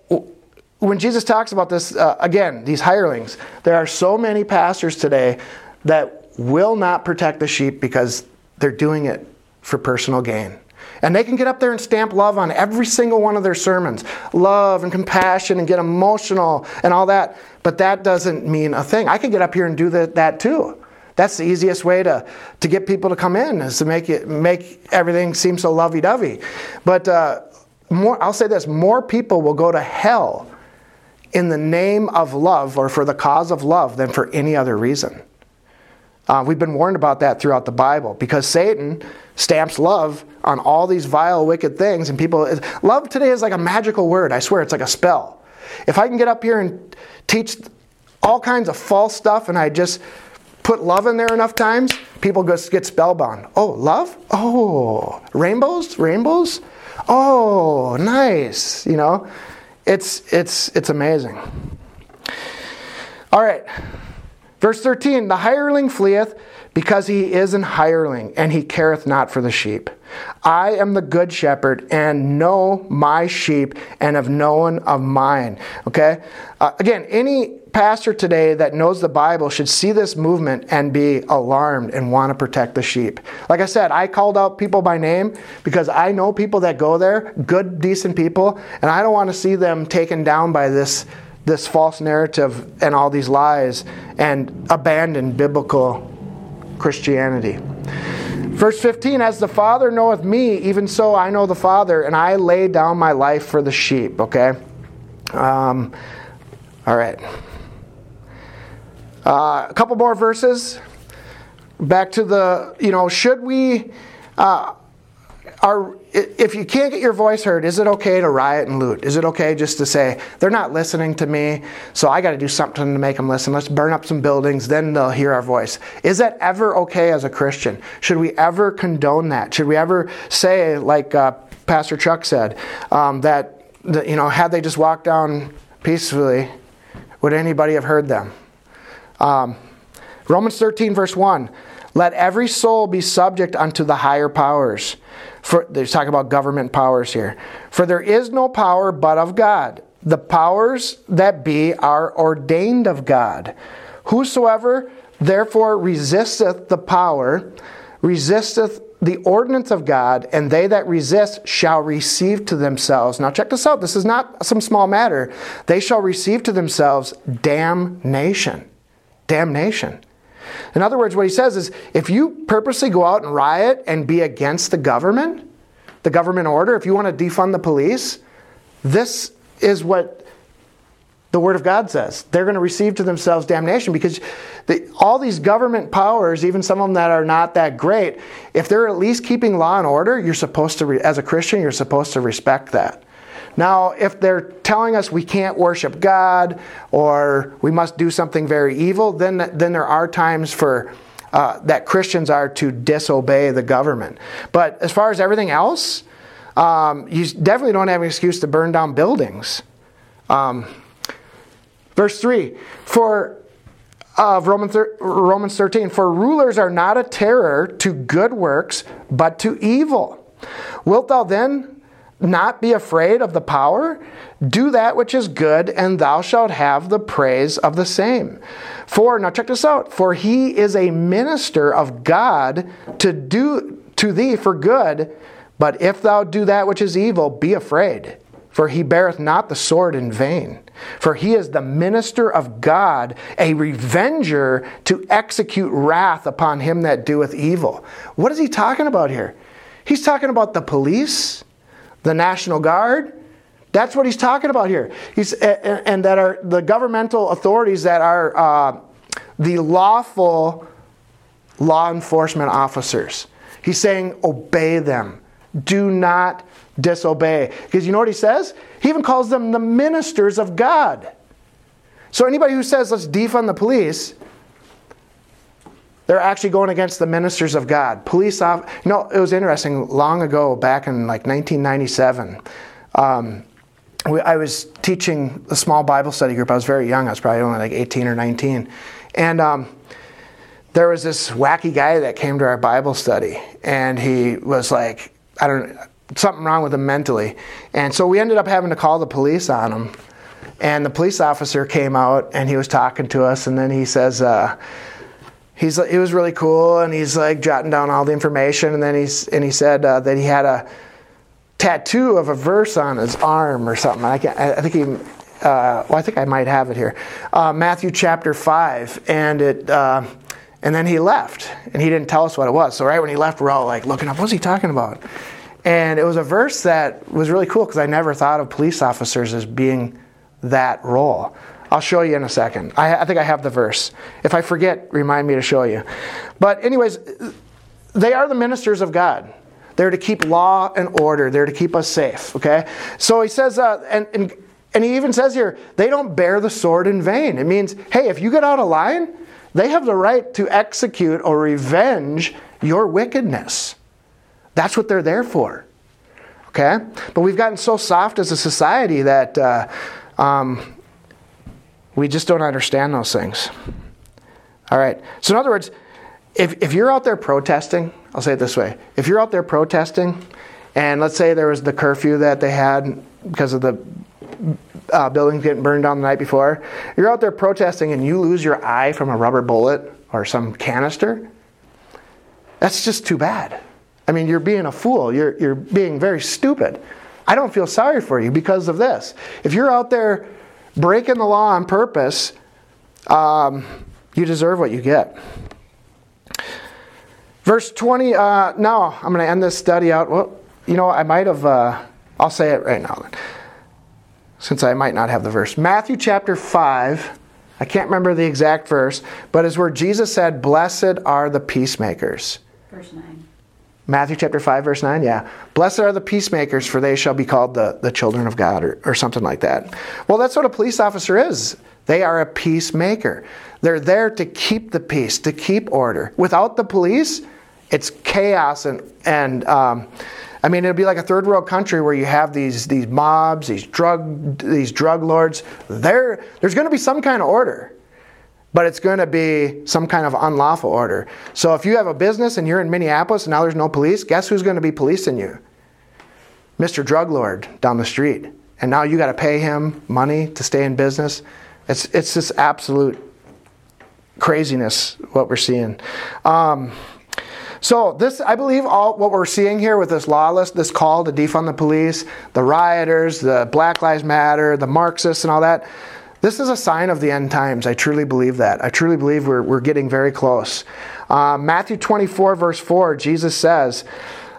when Jesus talks about this, uh, again, these hirelings, there are so many pastors today that will not protect the sheep because they're doing it for personal gain. And they can get up there and stamp love on every single one of their sermons love and compassion and get emotional and all that. But that doesn't mean a thing. I can get up here and do that, that too. That's the easiest way to, to get people to come in is to make it make everything seem so lovey dovey. But uh, more, I'll say this: more people will go to hell in the name of love or for the cause of love than for any other reason. Uh, we've been warned about that throughout the Bible because Satan stamps love on all these vile, wicked things, and people. Love today is like a magical word. I swear, it's like a spell. If I can get up here and teach all kinds of false stuff, and I just put love in there enough times, people just get spellbound. Oh, love? Oh, rainbows? Rainbows? Oh, nice. You know, it's it's it's amazing. All right. Verse 13 The hireling fleeth because he is an hireling, and he careth not for the sheep. I am the good shepherd, and know my sheep, and have known of mine. Okay? Uh, again, any pastor today that knows the Bible should see this movement and be alarmed and want to protect the sheep. Like I said, I called out people by name because I know people that go there, good, decent people, and I don't want to see them taken down by this this false narrative and all these lies and abandon biblical Christianity. Verse 15 As the Father knoweth me, even so I know the Father, and I lay down my life for the sheep. Okay? Um, all right. Uh, a couple more verses. Back to the, you know, should we. Uh, are if you can't get your voice heard, is it okay to riot and loot? Is it okay just to say they're not listening to me, so I got to do something to make them listen? Let's burn up some buildings, then they'll hear our voice. Is that ever okay as a Christian? Should we ever condone that? Should we ever say, like uh, Pastor Chuck said, um, that you know, had they just walked down peacefully, would anybody have heard them? Um, Romans 13, verse 1. Let every soul be subject unto the higher powers. For they're talking about government powers here. For there is no power but of God. The powers that be are ordained of God. Whosoever therefore resisteth the power, resisteth the ordinance of God, and they that resist shall receive to themselves. Now, check this out. This is not some small matter. They shall receive to themselves damnation. Damnation. In other words, what he says is if you purposely go out and riot and be against the government, the government order, if you want to defund the police, this is what the Word of God says. They're going to receive to themselves damnation because the, all these government powers, even some of them that are not that great, if they're at least keeping law and order, you're supposed to, as a Christian, you're supposed to respect that. Now, if they're telling us we can't worship God or we must do something very evil, then, then there are times for uh, that Christians are to disobey the government. But as far as everything else, um, you definitely don't have an excuse to burn down buildings. Um, verse 3 For of Romans, Romans 13, for rulers are not a terror to good works, but to evil. Wilt thou then not be afraid of the power? Do that which is good, and thou shalt have the praise of the same. For, now check this out, for he is a minister of God to do to thee for good, but if thou do that which is evil, be afraid. For he beareth not the sword in vain. For he is the minister of God, a revenger to execute wrath upon him that doeth evil. What is he talking about here? He's talking about the police the National Guard. That's what he's talking about here. He's, and that are the governmental authorities that are uh, the lawful law enforcement officers. He's saying, obey them. Do not disobey. Because you know what he says? He even calls them the ministers of God. So anybody who says, let's defund the police, they're actually going against the ministers of God. Police off. You know, it was interesting. Long ago, back in like 1997, um, we, I was teaching a small Bible study group. I was very young. I was probably only like 18 or 19, and um, there was this wacky guy that came to our Bible study, and he was like, I don't something wrong with him mentally, and so we ended up having to call the police on him. And the police officer came out and he was talking to us, and then he says. Uh, he's it was really cool, and he's like jotting down all the information, and then he's and he said uh, that he had a tattoo of a verse on his arm or something. I, can I think he. Uh, well, I think I might have it here. Uh, Matthew chapter five, and it, uh, and then he left, and he didn't tell us what it was. So right when he left, we're all like looking up, what's he talking about? And it was a verse that was really cool because I never thought of police officers as being that role. I'll show you in a second. I, I think I have the verse. If I forget, remind me to show you. But, anyways, they are the ministers of God. They're to keep law and order. They're to keep us safe. Okay. So he says, uh, and, and and he even says here, they don't bear the sword in vain. It means, hey, if you get out of line, they have the right to execute or revenge your wickedness. That's what they're there for. Okay? But we've gotten so soft as a society that uh, um, we just don't understand those things. All right. So, in other words, if, if you're out there protesting, I'll say it this way if you're out there protesting, and let's say there was the curfew that they had because of the uh, buildings getting burned down the night before, you're out there protesting and you lose your eye from a rubber bullet or some canister, that's just too bad. I mean, you're being a fool. You're, you're being very stupid. I don't feel sorry for you because of this. If you're out there breaking the law on purpose, um, you deserve what you get. Verse 20, uh, now I'm going to end this study out. Well, you know, I might have, uh, I'll say it right now, since I might not have the verse. Matthew chapter 5, I can't remember the exact verse, but it's where Jesus said, Blessed are the peacemakers. Verse 9. Matthew chapter 5, verse 9, yeah. Blessed are the peacemakers, for they shall be called the, the children of God, or, or something like that. Well, that's what a police officer is. They are a peacemaker. They're there to keep the peace, to keep order. Without the police, it's chaos and, and um, I mean, it'd be like a third world country where you have these, these mobs, these drug, these drug lords. There, there's going to be some kind of order. But it's going to be some kind of unlawful order. So if you have a business and you're in Minneapolis and now there's no police, guess who's going to be policing you? Mr. Drug Lord down the street. And now you got to pay him money to stay in business. It's, it's this absolute craziness what we're seeing. Um, so this, I believe, all what we're seeing here with this lawless, this call to defund the police, the rioters, the Black Lives Matter, the Marxists, and all that. This is a sign of the end times. I truly believe that. I truly believe we're, we're getting very close. Uh, Matthew 24, verse 4, Jesus says,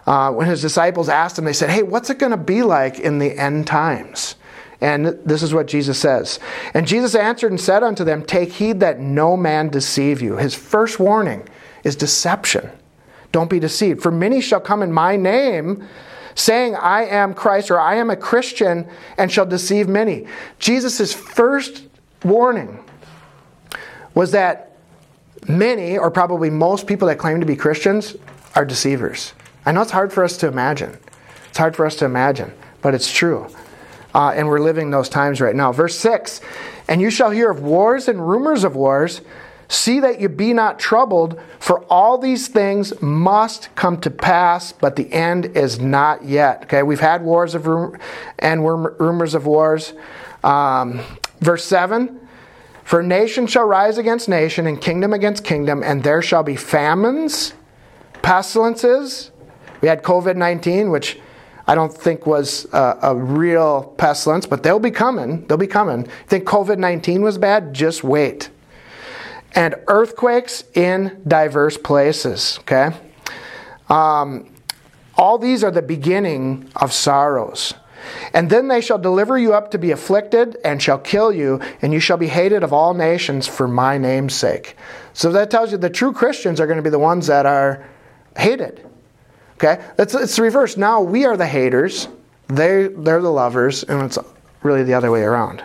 uh, when his disciples asked him, they said, Hey, what's it going to be like in the end times? And this is what Jesus says. And Jesus answered and said unto them, Take heed that no man deceive you. His first warning is deception. Don't be deceived. For many shall come in my name, saying, I am Christ or I am a Christian, and shall deceive many. Jesus' first warning was that many, or probably most people that claim to be Christians, are deceivers. I know it's hard for us to imagine. It's hard for us to imagine, but it's true. Uh, and we're living those times right now. Verse 6 And you shall hear of wars and rumors of wars. See that you be not troubled, for all these things must come to pass, but the end is not yet. Okay, we've had wars of rum- and rumors of wars. Um, verse 7 For nation shall rise against nation, and kingdom against kingdom, and there shall be famines, pestilences. We had COVID 19, which I don't think was a, a, real pestilence, but they'll be coming. They'll be coming. Think COVID 19 was bad? Just wait. And earthquakes in diverse places, okay? Um, all these are the beginning of sorrows. And then they shall deliver you up to be afflicted, and shall kill you, and you shall be hated of all nations for my name's sake. So that tells you the true Christians are going to be the ones that are hated. Okay? It's, it's the reverse. Now we are the haters, they, they're the lovers, and it's really the other way around.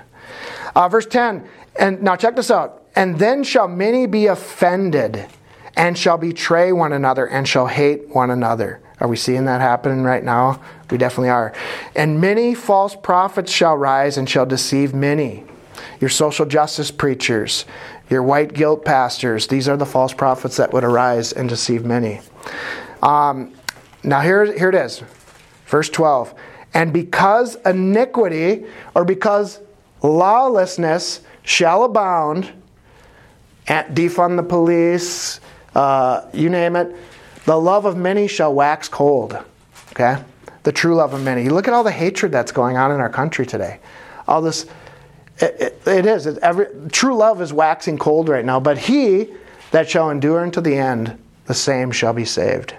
Uh, verse 10, and now check this out. And then shall many be offended, and shall betray one another, and shall hate one another. Are we seeing that happening right now? We definitely are. And many false prophets shall rise and shall deceive many. Your social justice preachers, your white guilt pastors, these are the false prophets that would arise and deceive many. Um, now, here, here it is, verse 12. And because iniquity, or because lawlessness shall abound, at defund the police, uh, you name it, the love of many shall wax cold. Okay? The true love of many. You look at all the hatred that's going on in our country today. All this, it, it, it is. It, every, true love is waxing cold right now, but he that shall endure unto the end, the same shall be saved.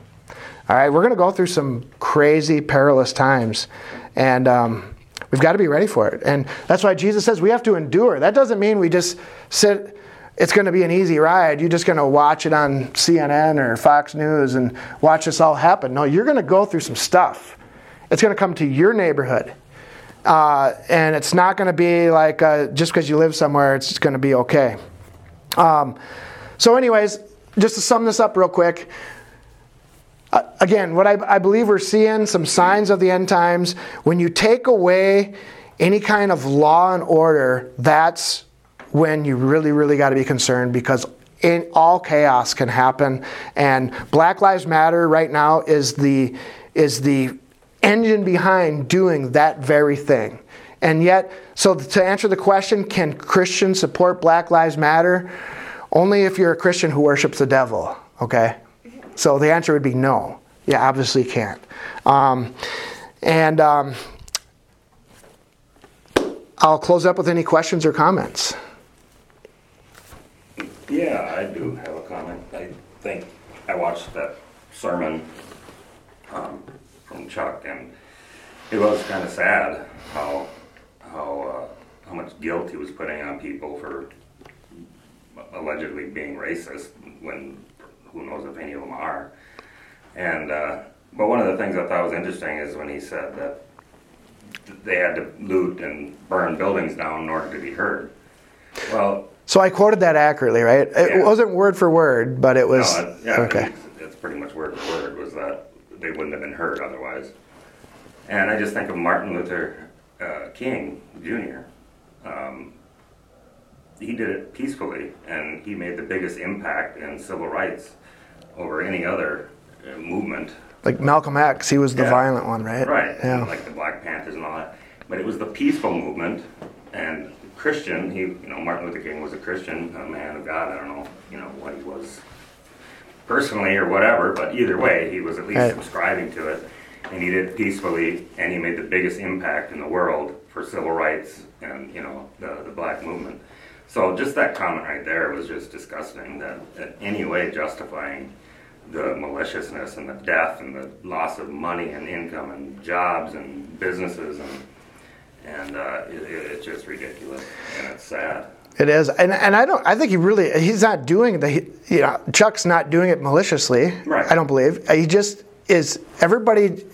All right, we're going to go through some crazy, perilous times, and um, we've got to be ready for it. And that's why Jesus says we have to endure. That doesn't mean we just sit. It's going to be an easy ride. You're just going to watch it on CNN or Fox News and watch this all happen. No, you're going to go through some stuff. It's going to come to your neighborhood. Uh, and it's not going to be like uh, just because you live somewhere, it's going to be okay. Um, so, anyways, just to sum this up real quick, uh, again, what I, I believe we're seeing some signs of the end times. When you take away any kind of law and order, that's when you really, really got to be concerned because in, all chaos can happen. And Black Lives Matter right now is the is the engine behind doing that very thing. And yet, so to answer the question, can Christians support Black Lives Matter? Only if you're a Christian who worships the devil. Okay, so the answer would be no. You obviously can't. Um, and um, I'll close up with any questions or comments. Yeah, I do have a comment. I think I watched that sermon um, from Chuck, and it was kind of sad how how uh, how much guilt he was putting on people for allegedly being racist when who knows if any of them are. And uh, but one of the things I thought was interesting is when he said that they had to loot and burn buildings down in order to be heard. Well, so I quoted that accurately, right? It yeah. wasn't word for word, but it was no, yeah, okay. It's, it's pretty much word for word. Was that they wouldn't have been heard otherwise? And I just think of Martin Luther uh, King Jr. Um, he did it peacefully, and he made the biggest impact in civil rights over any other uh, movement. Like Malcolm X, he was the Yeah. violent one, right? Right. Yeah. Like the Black Panthers and all that. But it was the peaceful movement and Christian. He, you know, Martin Luther King was a Christian, a man of God. I don't know, you know, what he was personally or whatever, but either way, he was at least Right. subscribing to it. And he did it peacefully, and he made the biggest impact in the world for civil rights and, you know, the, the black movement. So just that comment right there was just disgusting that, that any way justifying the maliciousness and the death and the loss of money and income and jobs and businesses and and uh, it, it- it's just ridiculous and it's sad. It is, and and I don't. I think he really. He's not doing the. You know, Chuck's not doing it maliciously. Right. I don't believe he just is. Everybody,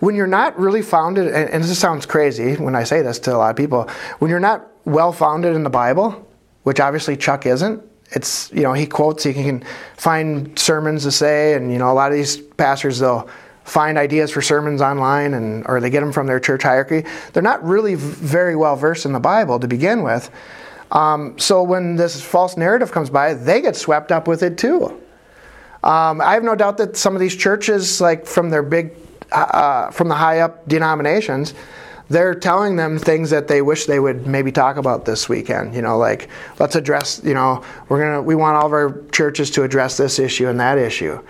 when you're not really founded, and, and this sounds crazy when I say this to a lot of people, when you're not well founded in the Bible, which obviously Chuck isn't. It's you know he quotes. He can find sermons to say, and you know a lot of these pastors they'll find ideas for sermons online and or they get them from their church hierarchy. They're not really very well versed in the Bible to begin with. Um, so when this false narrative comes by, they get swept up with it too. Um, I have no doubt that some of these churches, like from their big, uh, from the high up denominations, they're telling them things that they wish they would maybe talk about this weekend. You know, like let's address. You know, we're gonna we want all of our churches to address this issue and that issue,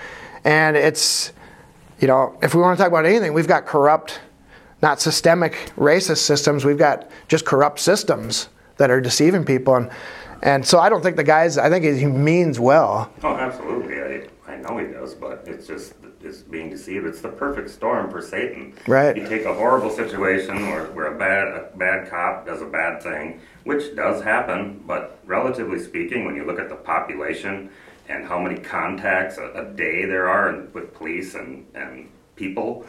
and it's, you know, if we want to talk about anything, we've got corrupt, not systemic racist systems. We've got just corrupt systems that are deceiving people, and and so I don't think the guys. I think he means well. Oh, absolutely. I, I know he does, but it's just it's being deceived. It's the perfect storm for Satan. Right. You take a horrible situation where, where a bad a bad cop does a bad thing, which does happen, but relatively speaking, when you look at the population and how many contacts a, a day there are in, with police and, and people,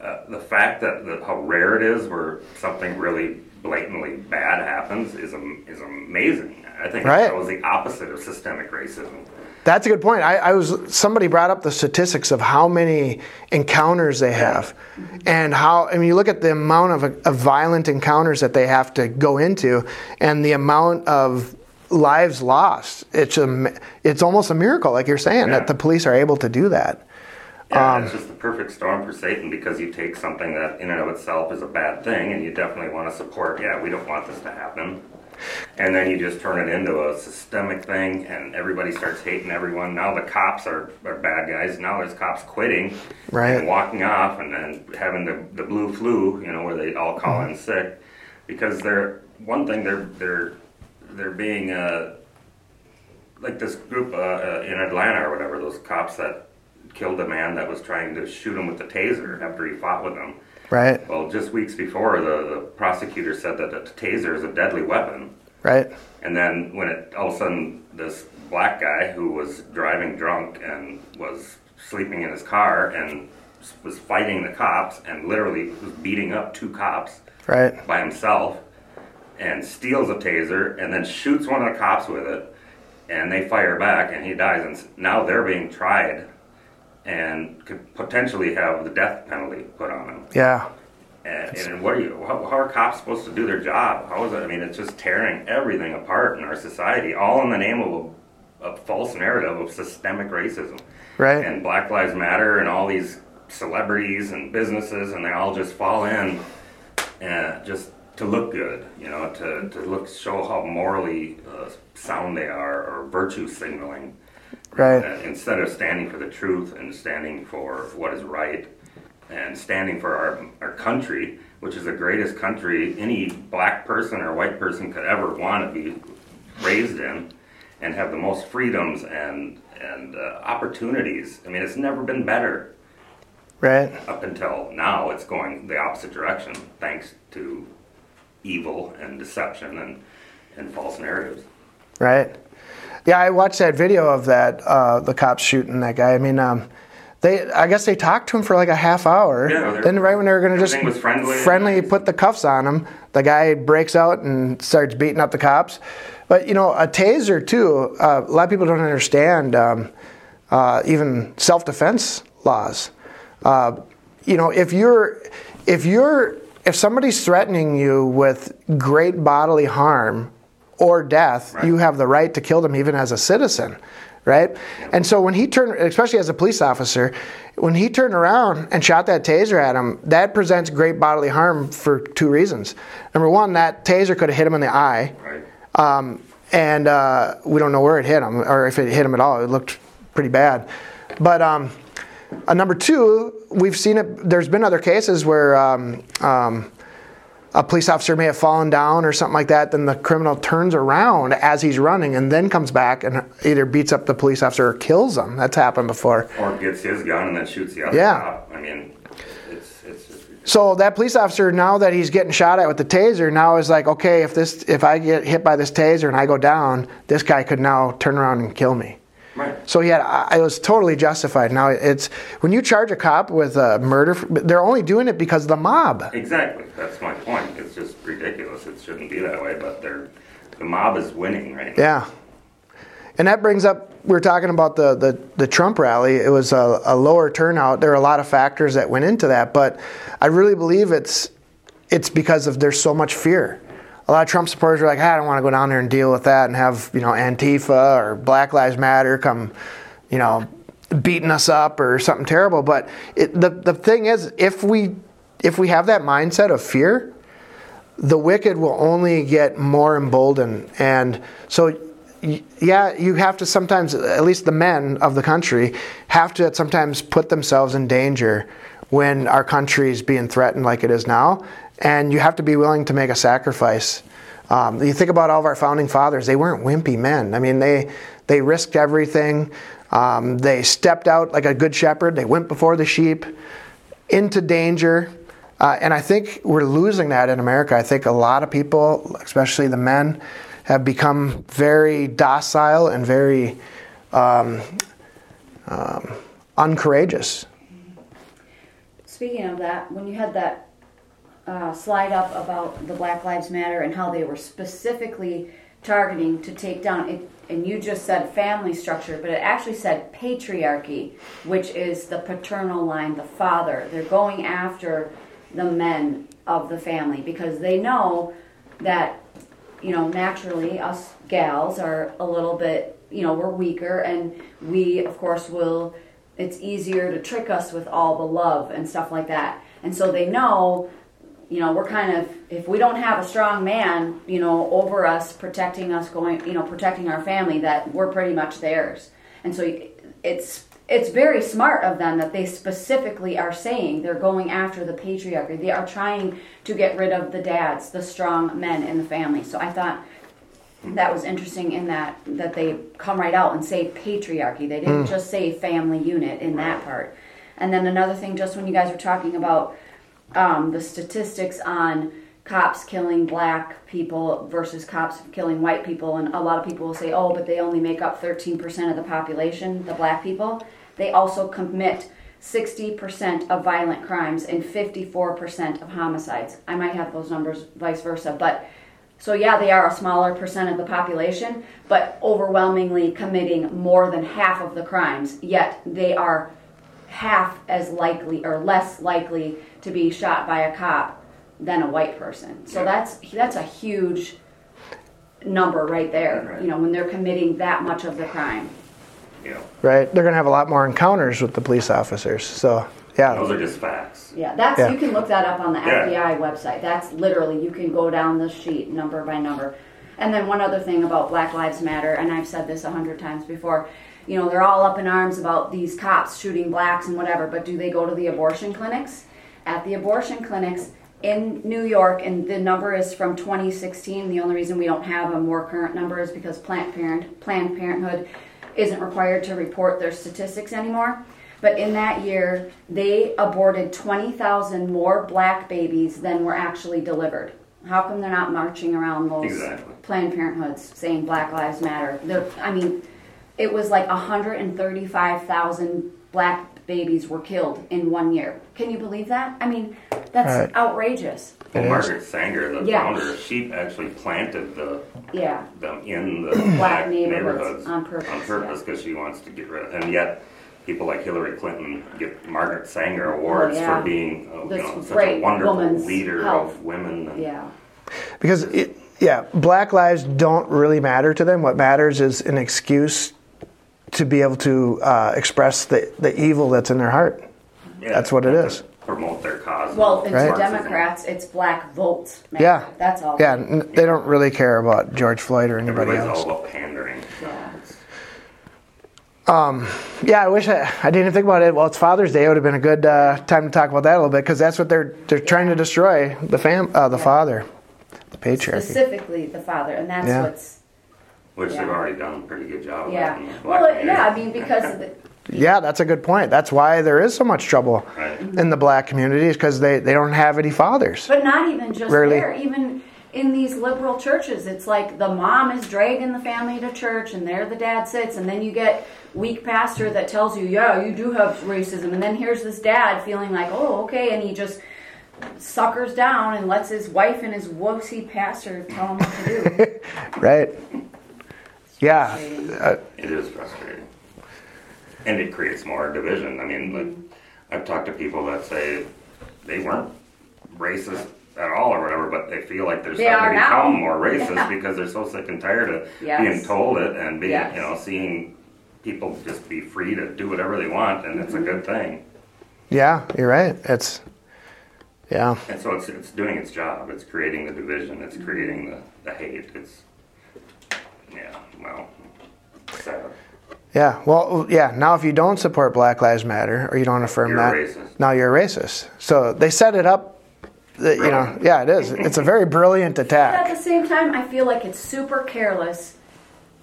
uh, the fact that the, how rare it is where something really blatantly bad happens is is amazing. I think Right. it shows the opposite of systemic racism. That's a good point. I, I was somebody brought up the statistics of how many encounters they have, and how. I mean, you look at the amount of, of violent encounters that they have to go into, and the amount of lives lost. It's a, it's almost a miracle, like you're saying, Yeah. that the police are able to do that. Yeah, Um, it's just the perfect storm for Satan because you take something that in and of itself is a bad thing and you definitely want to support, yeah, we don't want this to happen. And then you just turn it into a systemic thing and everybody starts hating everyone. Now the cops are, are bad guys. Now there's cops quitting Right. and walking off and then having the, the blue flu, you know, where they all call Mm-hmm. in sick. Because they're, one thing, they're, they're, they're being, uh, like this group uh, uh, in Atlanta or whatever, those cops that killed a man that was trying to shoot him with the taser after he fought with them. Right. Well, just weeks before, the, the prosecutor said that the taser is a deadly weapon. Right. And then when it all of a sudden this black guy who was driving drunk and was sleeping in his car and was fighting the cops and literally was beating up two cops Right. by himself and steals a taser and then shoots one of the cops with it and they fire back and he dies and now they're being tried and could potentially have the death penalty put on them Yeah. and, and what are you how, how are cops supposed to do their job how is it i mean it's just tearing everything apart in our society all in the name of a, a false narrative of systemic racism Right. and Black Lives Matter and all these celebrities and businesses, and they all just fall in and just to look good, you know, to, to look show how morally uh, sound they are or virtue signaling, Right. uh, instead of standing for the truth and standing for what is right and standing for our, our country, which is the greatest country any black person or white person could ever want to be raised in and have the most freedoms and and uh, opportunities. I mean, it's never been better Right. up until now. It's going the opposite direction thanks to evil and deception and and false narratives. Right. Yeah, I watched that video of that uh, the cops shooting that guy. I mean, um, they I guess they talked to him for like a half hour. Yeah, then right when they were going to just friendly friendly put the cuffs on him, the guy breaks out and starts beating up the cops. But you know, a taser too. Uh, a lot of people don't understand um, uh, even self-defense laws. Uh, you know, if you're if you're if somebody's threatening you with great bodily harm or death, Right. you have the right to kill them even as a citizen, right? And so when he turned, especially as a police officer, when he turned around and shot that taser at him, that presents great bodily harm for two reasons. Number one, that taser could have hit him in the eye, Right. um, and uh, we don't know where it hit him or if it hit him at all. It looked pretty bad. But um, uh, number two, we've seen it. There's been other cases where um, um, a police officer may have fallen down or something like that. Then the criminal turns around as he's running and then comes back and either beats up the police officer or kills him. That's happened before. Or gets his gun and then shoots the other Yeah. cop. I mean, it's it's just. So that police officer, now that he's getting shot at with the taser, now is like, okay, if this, if I get hit by this taser and I go down, this guy could now turn around and kill me. Right. So he had, I it was totally justified. Now it's when you charge a cop with a murder, they're only doing it because of the mob. Exactly. That's my point. It's just ridiculous. It shouldn't be that way, but they're the mob is winning right now. Yeah. And that brings up, we were talking about the, the, the Trump rally. It was a, a lower turnout. There are a lot of factors that went into that, but I really believe it's, it's because of there's so much fear. A lot of Trump supporters are like, "Ah, I don't want to go down there and deal with that and have, you know, Antifa or Black Lives Matter come, you know, beating us up or something terrible. But it, the, the thing is, if we, if we have that mindset of fear, the wicked will only get more emboldened. And so, yeah, you have to sometimes, at least the men of the country, have to sometimes put themselves in danger when our country is being threatened like it is now. And you have to be willing to make a sacrifice. Um, you think about all of our founding fathers, they weren't wimpy men. I mean, they, they risked everything. Um, they stepped out like a good shepherd, they went before the sheep into danger. Uh, and I think we're losing that in America. I think a lot of people, especially the men, have become very docile and very um, um, uncourageous. Speaking of that, when you had that uh, slide up about the Black Lives Matter and how they were specifically targeting to take down it, and you just said family structure, but it actually said patriarchy, which is the paternal line, the father. They're going after the men of the family because they know that you know, naturally, us gals are a little bit, you know, we're weaker, and we, of course, will. It's easier to trick us with all the love and stuff like that. And so they know, you know, we're kind of, if we don't have a strong man, you know, over us, protecting us, going, you know, protecting our family, that we're pretty much theirs. And so it's it's very smart of them that they specifically are saying they're going after the patriarchy. They are trying to get rid of the dads, the strong men in the family. So I thought that was interesting in that that they come right out and say patriarchy. They didn't hmm. just say family unit in that part. And then another thing, just when you guys were talking about um, the statistics on cops killing black people versus cops killing white people, and a lot of people will say, oh, but they only make up 13% of the population, the black people. They also commit 60% of violent crimes and 54% of homicides. I might have those numbers vice versa, but so yeah, they are a smaller percent of the population, but overwhelmingly committing more than half of the crimes, yet they are half as likely or less likely to be shot by a cop than a white person. So that's that's a huge number right there. Right. You know, when they're committing that much of the crime. You know, Right? They're going to have a lot more encounters with the police officers. So, yeah. those are just facts. Yeah, that's Yeah. you can look that up on the Yeah. FBI website. That's literally you can go down the sheet number by number. And then one other thing about Black Lives Matter, and I've said this a hundred times before. You know, they're all up in arms about these cops shooting blacks and whatever, but do they go to the abortion clinics? At the abortion clinics in New York, and the number is from 2016. The only reason we don't have a more current number is because Planned Parenthood isn't required to report their statistics anymore. But in that year, they aborted 20,000 more black babies than were actually delivered. How come they're not marching around those Exactly. Planned Parenthoods saying Black Lives Matter? They're, I mean, it was like 135,000 black babies were killed in one year. Can you believe that? I mean, that's Right. outrageous. Well, Margaret Sanger, the Yeah. founder, she actually planted the Yeah. them in the black neighborhoods neighborhoods on purpose, on purpose because she wants to get rid of. And yet, people like Hillary Clinton get Margaret Sanger awards Oh, yeah. for being uh, you know such a wonderful leader health. of women. And, Yeah. Because it, yeah, black lives don't really matter to them. What matters is an excuse to be able to uh, express the, the evil that's in their heart. Yeah, That's what it is. Promote their cause. Well, and Right. to Democrats, it's black votes. matter. Yeah. That's all. Yeah, n- they don't really care about George Floyd or anybody Everybody's else. all about pandering. So Yeah. it's- Yeah, I wish I, I didn't think about it. Well, it's Father's Day. It would have been a good uh, time to talk about that a little bit because that's what they're they're trying to destroy the fam uh, the father, the patriarchy. Specifically, the father, and that's Yeah. what's. Which they've already done a pretty good job. Yeah. in the black Well, uh, yeah. I mean, because of the, Yeah, that's a good point. That's why there is so much trouble Right. in the black communities because they, they don't have any fathers. But not even just Rarely. there. Even in these liberal churches, it's like the mom is dragging the family to church, and there the dad sits, and then you get weak pastor that tells you, "Yeah, you do have racism," and then here's this dad feeling like, "Oh, okay," and he just suckers down and lets his wife and his wussy pastor tell him what to do. Right? Yeah. It is frustrating. And it creates more division. I mean, like, I've talked to people that say they weren't racist at all or whatever, but they feel like they're They starting to are now. become more racist Yeah. because they're so sick and tired of Yes. being told it and being, Yes. you know, seeing people just be free to do whatever they want, and it's a mm-hmm. good thing. yeah, you're right. It's, yeah. And so it's, it's doing its job. It's creating the division. It's creating the, the hate. It's, yeah, well, sad. Yeah. Well, yeah. Now, if you don't support Black Lives Matter or you don't affirm You're that, racist. now you're a racist. So they set it up. That, you know, yeah, it is. It's a very brilliant attack. But attack. at the same time, I feel like it's super careless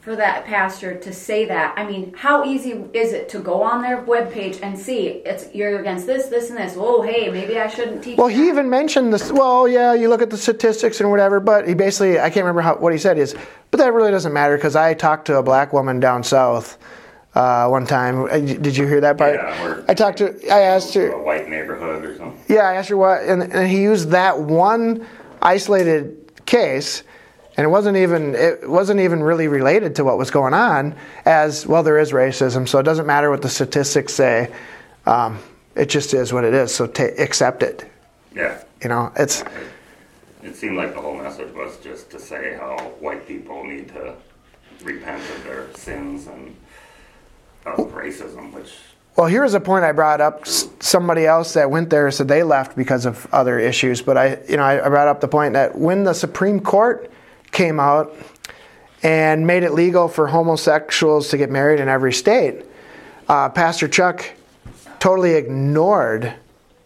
for that pastor to say that. I mean, how easy is it to go on their webpage and see it's you're against this, this, and this? Oh, hey, maybe I shouldn't teach. Well, that. he even mentioned this. Well, yeah, you look at the statistics and whatever, but he basically, I can't remember how, what he said is, but that really doesn't matter because I talked to a black woman down south uh, one time. Uh, Did you hear that part? Yeah, I talked to, I asked her, A white neighborhood or something. Yeah, I asked her what, and, and he used that one isolated case, and it wasn't even it wasn't even really related to what was going on. As well, there is racism, so it doesn't matter what the statistics say. Um, it just is what it is. So ta accept it. Yeah. You know, it's It seemed like the whole message was just to say how white people need to repent of their sins and of racism, which Well, here's a point I brought up. Somebody else that went there said they left because of other issues, but I, you know, I brought up the point that when the Supreme Court came out and made it legal for homosexuals to get married in every state, uh, Pastor Chuck totally ignored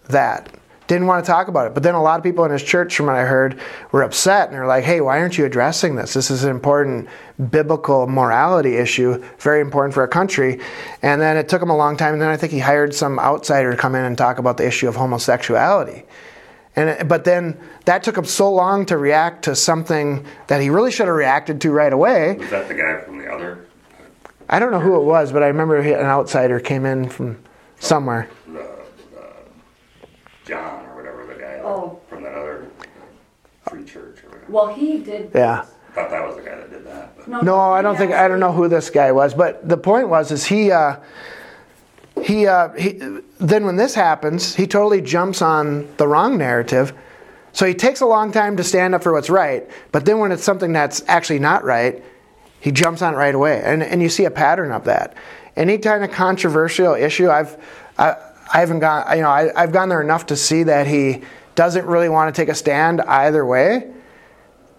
that. Didn't want to talk about it. But then a lot of people in his church, from what I heard, were upset and they're like, hey, why aren't you addressing this? This is an important biblical morality issue, very important for our country. And then it took him a long time. And then I think he hired some outsider to come in and talk about the issue of homosexuality. And it, but then that took him so long to react to something that he really should have reacted to right away. was that the guy from the other, I don't know who it was, but I remember an outsider came in from somewhere. the, the John or whatever the guy Oh. from that other free church or whatever. well, he did. Yeah. thought that was the guy that did that. But No, I don't think I don't know who this guy was, but the point was is he uh, he uh, he then when this happens, he totally jumps on the wrong narrative. So he takes a long time to stand up for what's right, but then when it's something that's actually not right, he jumps on it right away, and and you see a pattern of that. Any kind of controversial issue, I've I, I haven't gone you know I, I've gone there enough to see that he doesn't really want to take a stand either way.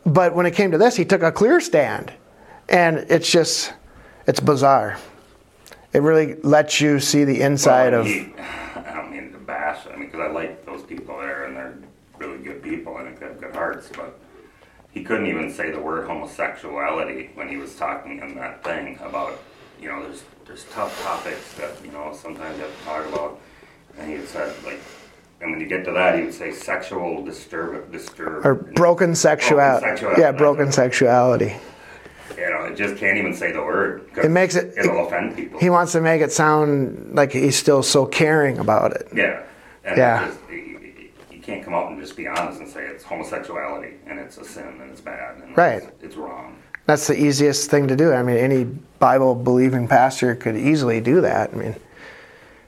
But when it came to this, he took a clear stand. And it's just, it's bizarre. It really lets you see the inside Well, of. he- I don't mean to bash. I mean, because I like those people there, and they're really good people. and they have good hearts. But he couldn't even say the word homosexuality when he was talking in that thing about, you know, there's there's tough topics that you know sometimes you have to talk about. And he said like, and when you get to that, he would say sexual disturb disturb or broken sexuality. Broken sexuality. Yeah, broken sexuality. You know, it just can't even say the word. It makes it- It'll offend people. He wants to make it sound like he's still so caring about it. Yeah. And Yeah. Just, you, you- can't come out and just be honest and say it's homosexuality and it's a sin and it's bad and Right. it's, it's wrong. That's the easiest thing to do. I mean, any Bible believing pastor could easily do that. I mean,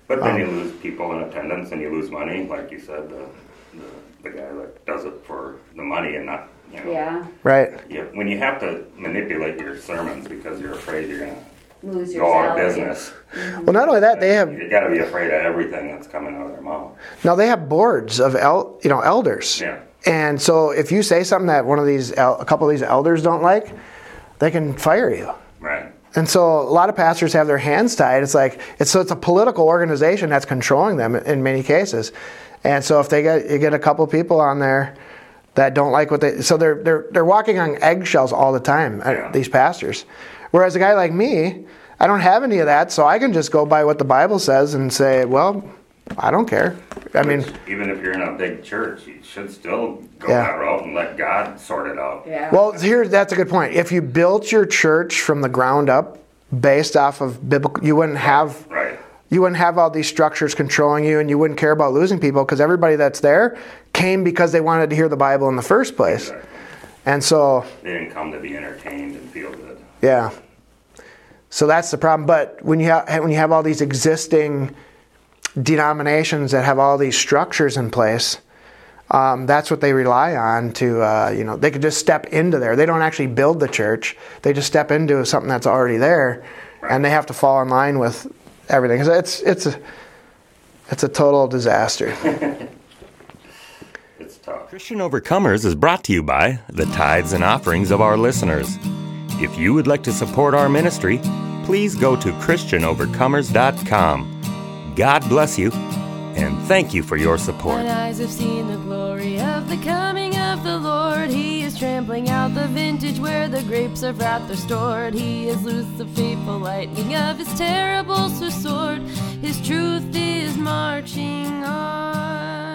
But then you um, lose people in attendance and you lose money, like you said, the, the, the guy that does it for the money and not, you know. Yeah, Right. Yeah, when you have to manipulate your sermons because you're afraid you're gonna lose your go out of salary. business, mm-hmm. Well, not only that, they have you gotta be afraid of everything that's coming out of their mouth. now they have boards of el, you know elders. Yeah. And so if you say something that one of these el- a couple of these elders don't like, they can fire you. Right. And so a lot of pastors have their hands tied. It's like it's so it's a political organization that's controlling them in many cases. And so if they get you get a couple people on there that don't like what they so they're they're they're walking on eggshells all the time. uh, Yeah. These pastors. Whereas a guy like me, I don't have any of that, so I can just go by what the Bible says and say, well, I don't care. I mean, Even if you're in a big church, you should still go Yeah. that route and let God sort it out. Yeah. Well, here that's a good point. If you built your church from the ground up based off of biblical, you wouldn't have Right. you wouldn't have all these structures controlling you, and you wouldn't care about losing people because everybody that's there came because they wanted to hear the Bible in the first place. Exactly. And so, They didn't come to be entertained and feel good. yeah. So that's the problem. But when you have when you have all these existing denominations that have all these structures in place, um, that's what they rely on to uh, you know they could just step into there. They don't actually build the church; they just step into something that's already there, and they have to fall in line with everything. It's it's a it's a total disaster. It's tough. Christian Overcomers is brought to you by the tithes and offerings of our listeners. If you would like to support our ministry, please go to ChristianOvercomers.com. God bless you, and thank you for your support. Mine eyes have seen the glory of the coming of the Lord. He is trampling out the vintage where the grapes of wrath are stored. He has loosed the fateful lightning of his terrible sword. His truth is marching on.